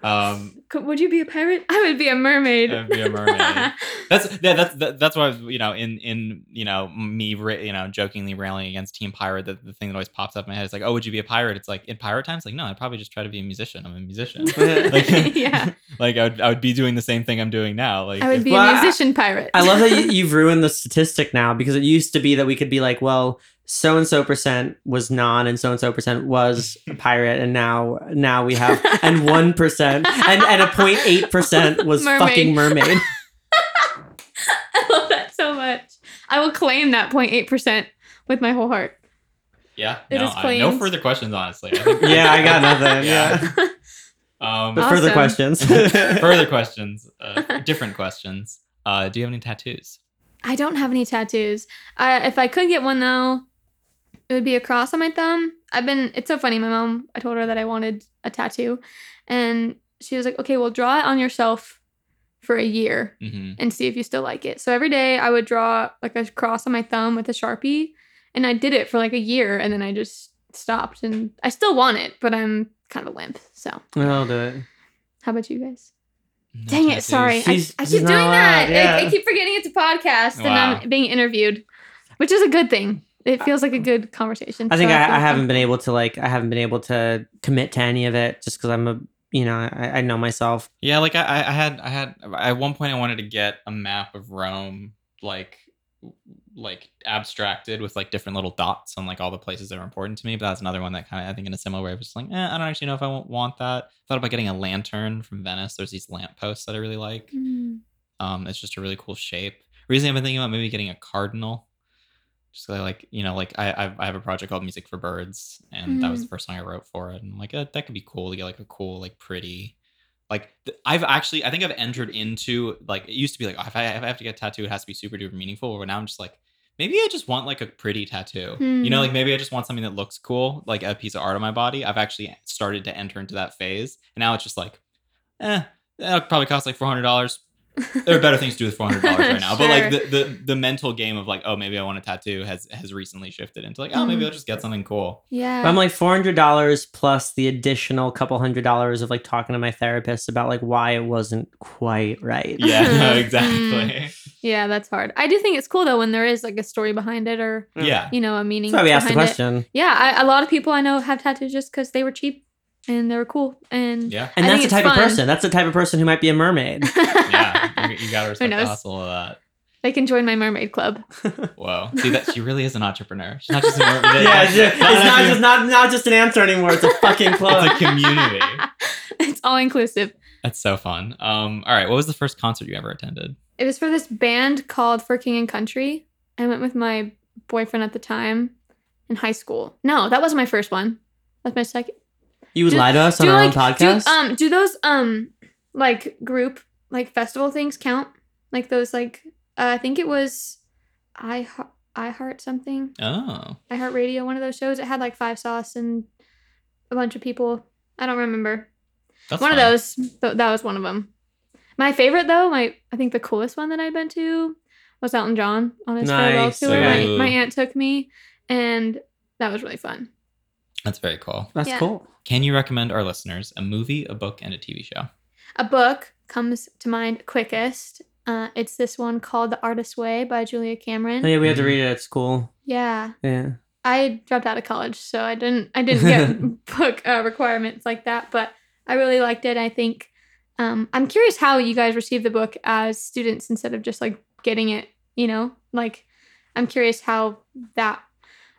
Um, Could- Would you be a pirate? I would be a mermaid. I'd be a mermaid. That's yeah, that's that, that's why I was, you know in in you know me you know jokingly railing against Team Pirate. The, the thing that always pops up in my head is like, oh, would you be a pirate? It's like in pirate times, like no, I'd probably just try to be a musician. I'm a musician. like, yeah, like I would I would be doing the same thing I'm doing now. Like I would if- be Well, a I- musician pirate. I love that you, you've ruined the statistic now because it used to be that we could be like, well, so and so percent was non and so and so percent was a pirate, and now now we have and one percent and and a 0.8 percent was Mermaid. fucking mermaid. I love that so much. I will claim that 0.8 percent with my whole heart. yeah, It no, is I- no further questions. Honestly, I think- yeah, I got nothing. Yeah. Yeah, Um, but further questions. further questions, uh, different questions. Uh, do you have any tattoos? I don't have any tattoos. I, if I could get one though, it would be a cross on my thumb. I've been. It's so funny. My mom. I told her that I wanted a tattoo, and she was like, "Okay, well, draw it on yourself for a year hmm and see if you still like it." So every day I would draw like a cross on my thumb with a sharpie, and I did it for like a year, and then I just stopped. And I still want it, but I'm kind of a limp. So I'll do it. how about you guys? No Dang it! Sorry, I, She's- I she's keep doing that. allowed, I, I keep forgetting it's a podcast and I'm being interviewed, which is a good thing. It feels like a good conversation. I think so I, feel I haven't been able to like I haven't been able to commit to any of it just because I'm a you know I, I know myself. Yeah, like I, I I had, I had at one point I wanted to get a map of Rome, like, like abstracted with like different little dots on like all the places that are important to me. But that's another one that kind of I think in a similar way, I was just like, eh, I don't actually know if I want that. Thought about getting a lantern from Venice. There's these lamp posts that I really like. Mm. Um, it's just a really cool shape. Recently, I've been thinking about maybe getting a cardinal. Just like, you know, like I I have a project called Music for Birds, and that was the first song I wrote for it. And I'm like, uh, that could be cool to get like a cool, like pretty, like th- I've actually I think I've entered into like it used to be like oh, if I if I have to get a tattoo, it has to be super duper meaningful. But now I'm just like maybe I just want like a pretty tattoo. You know, like maybe I just want something that looks cool, like a piece of art on my body. I've actually started to enter into that phase, and now it's just like, eh, that'll probably cost like four hundred dollars there are better things to do with four hundred dollars right now. But like the, the the mental game of like, oh, maybe I want a tattoo has has recently shifted into like, oh, maybe Mm. I'll just get something cool. Yeah. But I'm like four hundred dollars plus the additional couple hundred dollars of like talking to my therapist about like why it wasn't quite right. Yeah, no, exactly. yeah, that's hard. I do think it's cool though when there is like a story behind it or yeah. you know a meaning. That's why we asked the behind it. question. Yeah, I, a lot of people I know have tattoos just because they were cheap and they were cool and Yeah. And I that's the it's type of person. That's the type of person who might be a mermaid. Yeah. You, you gotta respect the knows? hustle of that. they can join my mermaid club. Whoa. See that she really is an entrepreneur. She's not just a mer- yeah, it's, just, it's not just not not just an answer anymore. It's a fucking club. It's a community. it's all inclusive. That's so fun. Um, all right. What was the first concert you ever attended? It was for this band called For King and Country. I went with my boyfriend at the time in high school. No, that wasn't my first one. That's my second. You would Do- lie to us on our like own podcast. do um do those um like group like festival things count? Like those like uh, I think it was I I Heart something. Oh. I Heart Radio, one of those shows. It had like Five Sauce and a bunch of people. I don't remember. That's one fun. of those. Th- that was one of them. My favorite though, my I think the coolest one that I'd been to was Elton John on his farewell tour. My, my aunt took me, and that was really fun. That's very cool. That's yeah. cool. Can you recommend our listeners a movie, a book, and a TV show? A book comes to mind quickest. Uh, it's this one called The Artist's Way by Julia Cameron. Oh, yeah, we have to read it at school. Yeah, Yeah. I dropped out of college, so I didn't I didn't get book uh, requirements like that, but I really liked it. I think um, I'm curious how you guys received the book as students instead of just like getting it. You know, like I'm curious how that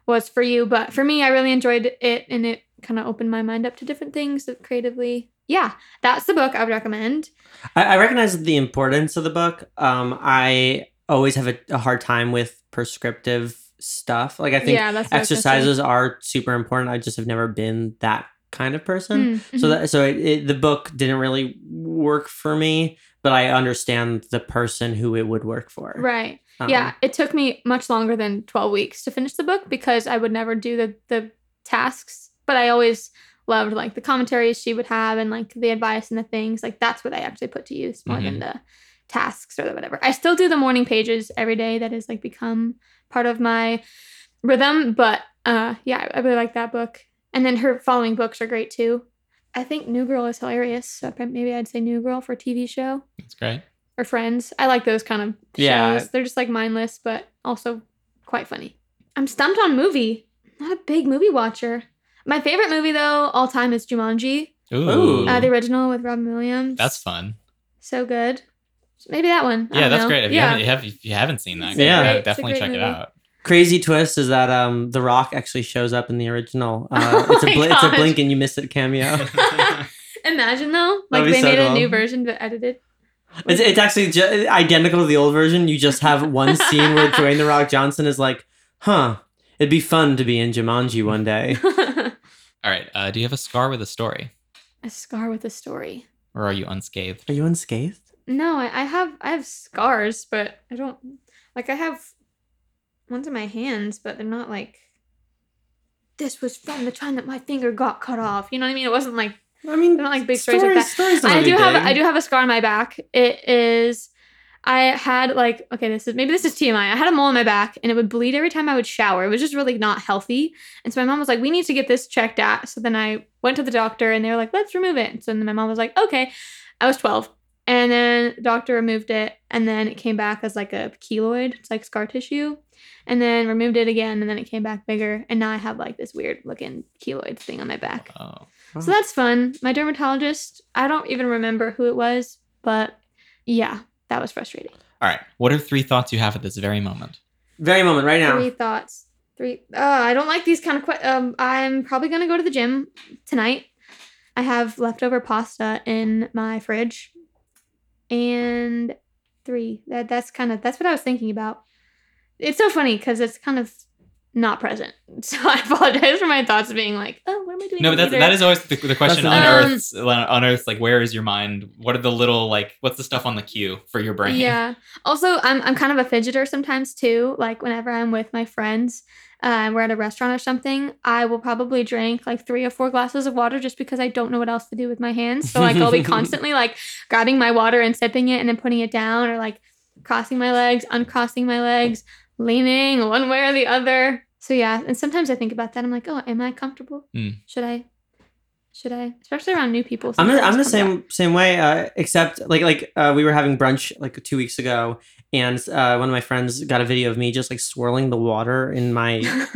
was for you, but for me, I really enjoyed it, and it kind of opened my mind up to different things creatively. yeah, that's the book I would recommend. I, I recognize the importance of the book. Um, I always have a, a hard time with prescriptive stuff. Like I think yeah, that's what I was gonna say. exercises are super important. I just have never been that kind of person. Mm, So mhm. that so it, it, the book didn't really work for me, but I understand the person who it would work for. right. Um, yeah, it took me much longer than 12 weeks to finish the book because I would never do the the tasks, but I always loved like the commentaries she would have and like the advice and the things. Like that's what I actually put to use more than the tasks or the whatever. I still do the morning pages every day that has like become part of my rhythm, but uh yeah, I really like that book. And then her following books are great too. I think New Girl is hilarious. So maybe I'd say New Girl for a TV show That's great. Or Friends. I like those kind of shows. Yeah. They're just like mindless, but also quite funny. I'm stumped on movie. Not a big movie watcher. My favorite movie though, all time, is Jumanji. Ooh, Ooh. Uh, the original with Robin Williams. that's fun. so good. So maybe that one. Yeah, that's know. great. If you, yeah. haven't, if if you haven't seen that, Yeah. yeah, It's a definitely great check it out. Crazy twist is that um The Rock actually shows up in the original. Uh, Oh it's a bl- it's a blink and you miss it cameo. Imagine though, like they so made a new version but edited. It's, it's actually ju- identical to the old version. You just have one scene where Dwayne the Rock Johnson is like, "Huh, it'd be fun to be in Jumanji one day." All right. Uh, do you have a scar with a story, a scar with a story. or are you unscathed? Are you unscathed? No, I, I have I have scars, but I don't like I have ones in my hands, but they're not like this was from the time that my finger got cut off. You know what I mean? It wasn't like I mean, They're not like big stories like that. stories don't I do have big. I do have a scar on my back. It is I had like okay, this is maybe this is TMI. I had a mole on my back and it would bleed every time I would shower. It was just really not healthy. And so my mom was like, "We need to get this checked out." So then I went to the doctor and they were like, "Let's remove it." So then my mom was like, "Okay." I was 12. And then the doctor removed it and then it came back as like a keloid. It's like scar tissue. And then removed it again and then it came back bigger and now I have like this weird looking keloid thing on my back. So that's fun. My dermatologist, I don't even remember who it was, but yeah, that was frustrating. all right. What are three thoughts you have at this very moment? Very moment right now. Three thoughts. Three. Uh, I don't like these kind of. Que- um, I'm probably gonna go to the gym tonight. I have leftover pasta in my fridge, and three. That that's kind of that's what I was thinking about. It's so funny because it's kind of not present. So I apologize for my thoughts being like, oh, what am I doing? No, but that's, that is always the, the question on the- Earth. On Earth, like, where is your mind? What are the little like? What's the stuff on the queue for your brain? Yeah. Also, I'm I'm kind of a fidgeter sometimes too. Like whenever I'm with my friends, uh, and we're at a restaurant or something, I will probably drink like three or four glasses of water just because I don't know what else to do with my hands. So like I'll be constantly like grabbing my water and sipping it and then putting it down, or like crossing my legs, uncrossing my legs, leaning one way or the other. So yeah, and sometimes I think about that. I'm like, oh, am I comfortable? Hmm. Should I? Should I? Especially around new people. I'm the, I'm the same up. same way, uh, except like like uh, we were having brunch like two weeks ago, and uh, one of my friends got a video of me just like swirling the water in my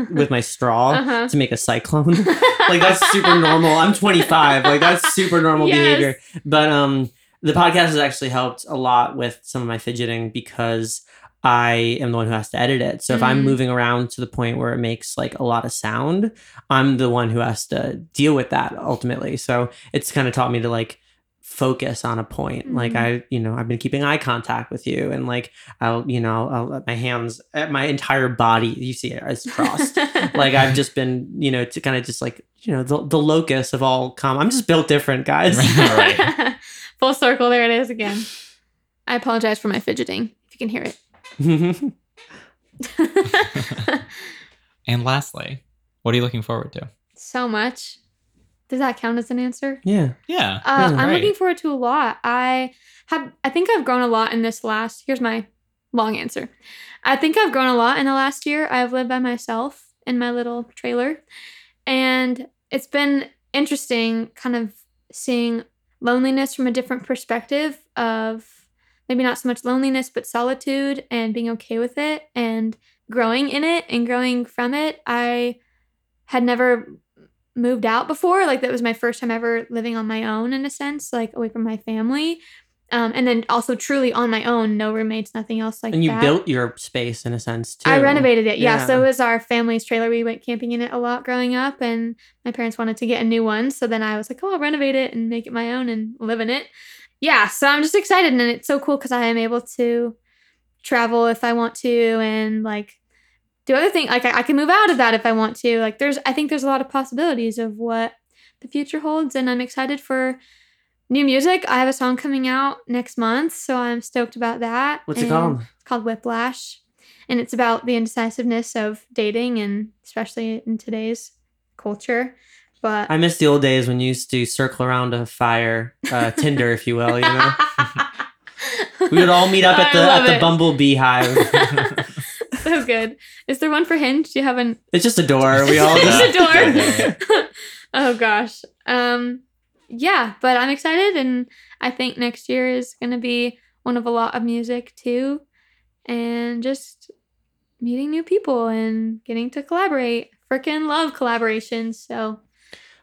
with my straw Uh-huh. to make a cyclone. like that's super normal. I'm 25. Like that's super normal Yes. behavior. But um, the podcast has actually helped a lot with some of my fidgeting because I am the one who has to edit it. So if I'm Mm. moving around to the point where it makes like a lot of sound, I'm the one who has to deal with that ultimately. So it's kind of taught me to like focus on a point. Like Mhm. I, you know, I've been keeping eye contact with you, and like I'll, you know, I'll let my hands, uh, my entire body, you see it, it's crossed. like I've just been, you know, to kind of just like, you know, the, the locus of all calm. I'm just built different, guys. Right. Full circle, there it is again. I apologize for my fidgeting, if you can hear it. And lastly, what are you looking forward to? so much. Does that count as an answer? yeah. Yeah. Uh, Yeah, I'm right. looking forward to a lot. I have, I think I've grown a lot in this last. Here's my long answer. I think I've grown a lot in the last year. I've lived by myself in my little trailer, and it's been interesting, kind of seeing loneliness from a different perspective of maybe not so much loneliness, but solitude and being okay with it and growing in it and growing from it. I had never moved out before. Like that was my first time ever living on my own in a sense, like away from my family. Um, and then also truly on my own, no roommates, nothing else like that. and you that. built your space in a sense too. I renovated it. Yeah. So it was our family's trailer. We went camping in it a lot growing up, and my parents wanted to get a new one. So then I was like, oh, I'll renovate it and make it my own and live in it. Yeah. So I'm just excited. And it's so cool because I am able to travel if I want to and like do other things. Like I, I can move out of that if I want to. Like there's, I think there's a lot of possibilities of what the future holds. And I'm excited for new music. I have a song coming out next month. So I'm stoked about that. What's it called? it's called Whiplash, and it's about the indecisiveness of dating, and especially in today's culture. But I miss the old days when you used to circle around a fire, uh, Tinder, if you will. You know, we would all meet up at the at the it. Bumblebee Hive. so good. Is there one for Hinge? Do you have an It's just a door. We all Just a door. oh gosh. Um, yeah, but I'm excited, and I think next year is gonna be one of a lot of music too, and just meeting new people and getting to collaborate. Freaking love collaborations. So,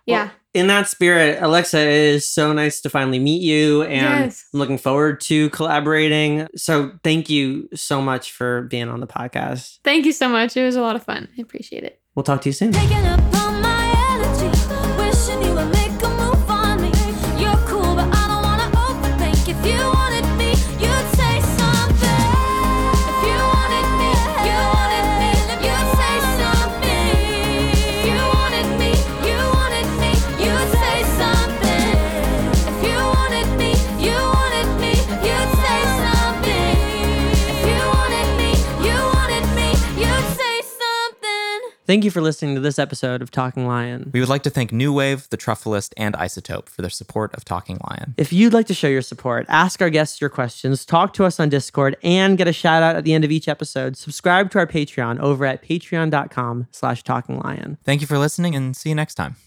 yeah. Well, in that spirit, Alexa, it is so nice to finally meet you, and Yes. I'm looking forward to collaborating. So, thank you so much for being on the podcast. Thank you so much. It was a lot of fun. I appreciate it. We'll talk to you soon. Thank you for listening to this episode of Talking Lion. We would like to thank New Wave, The Truffleist, and Isotope for their support of Talking Lion. If you'd like to show your support, ask our guests your questions, talk to us on Discord, and get a shout out at the end of each episode, subscribe to our Patreon over at patreon.com slash talking lion. Thank you for listening and see you next time.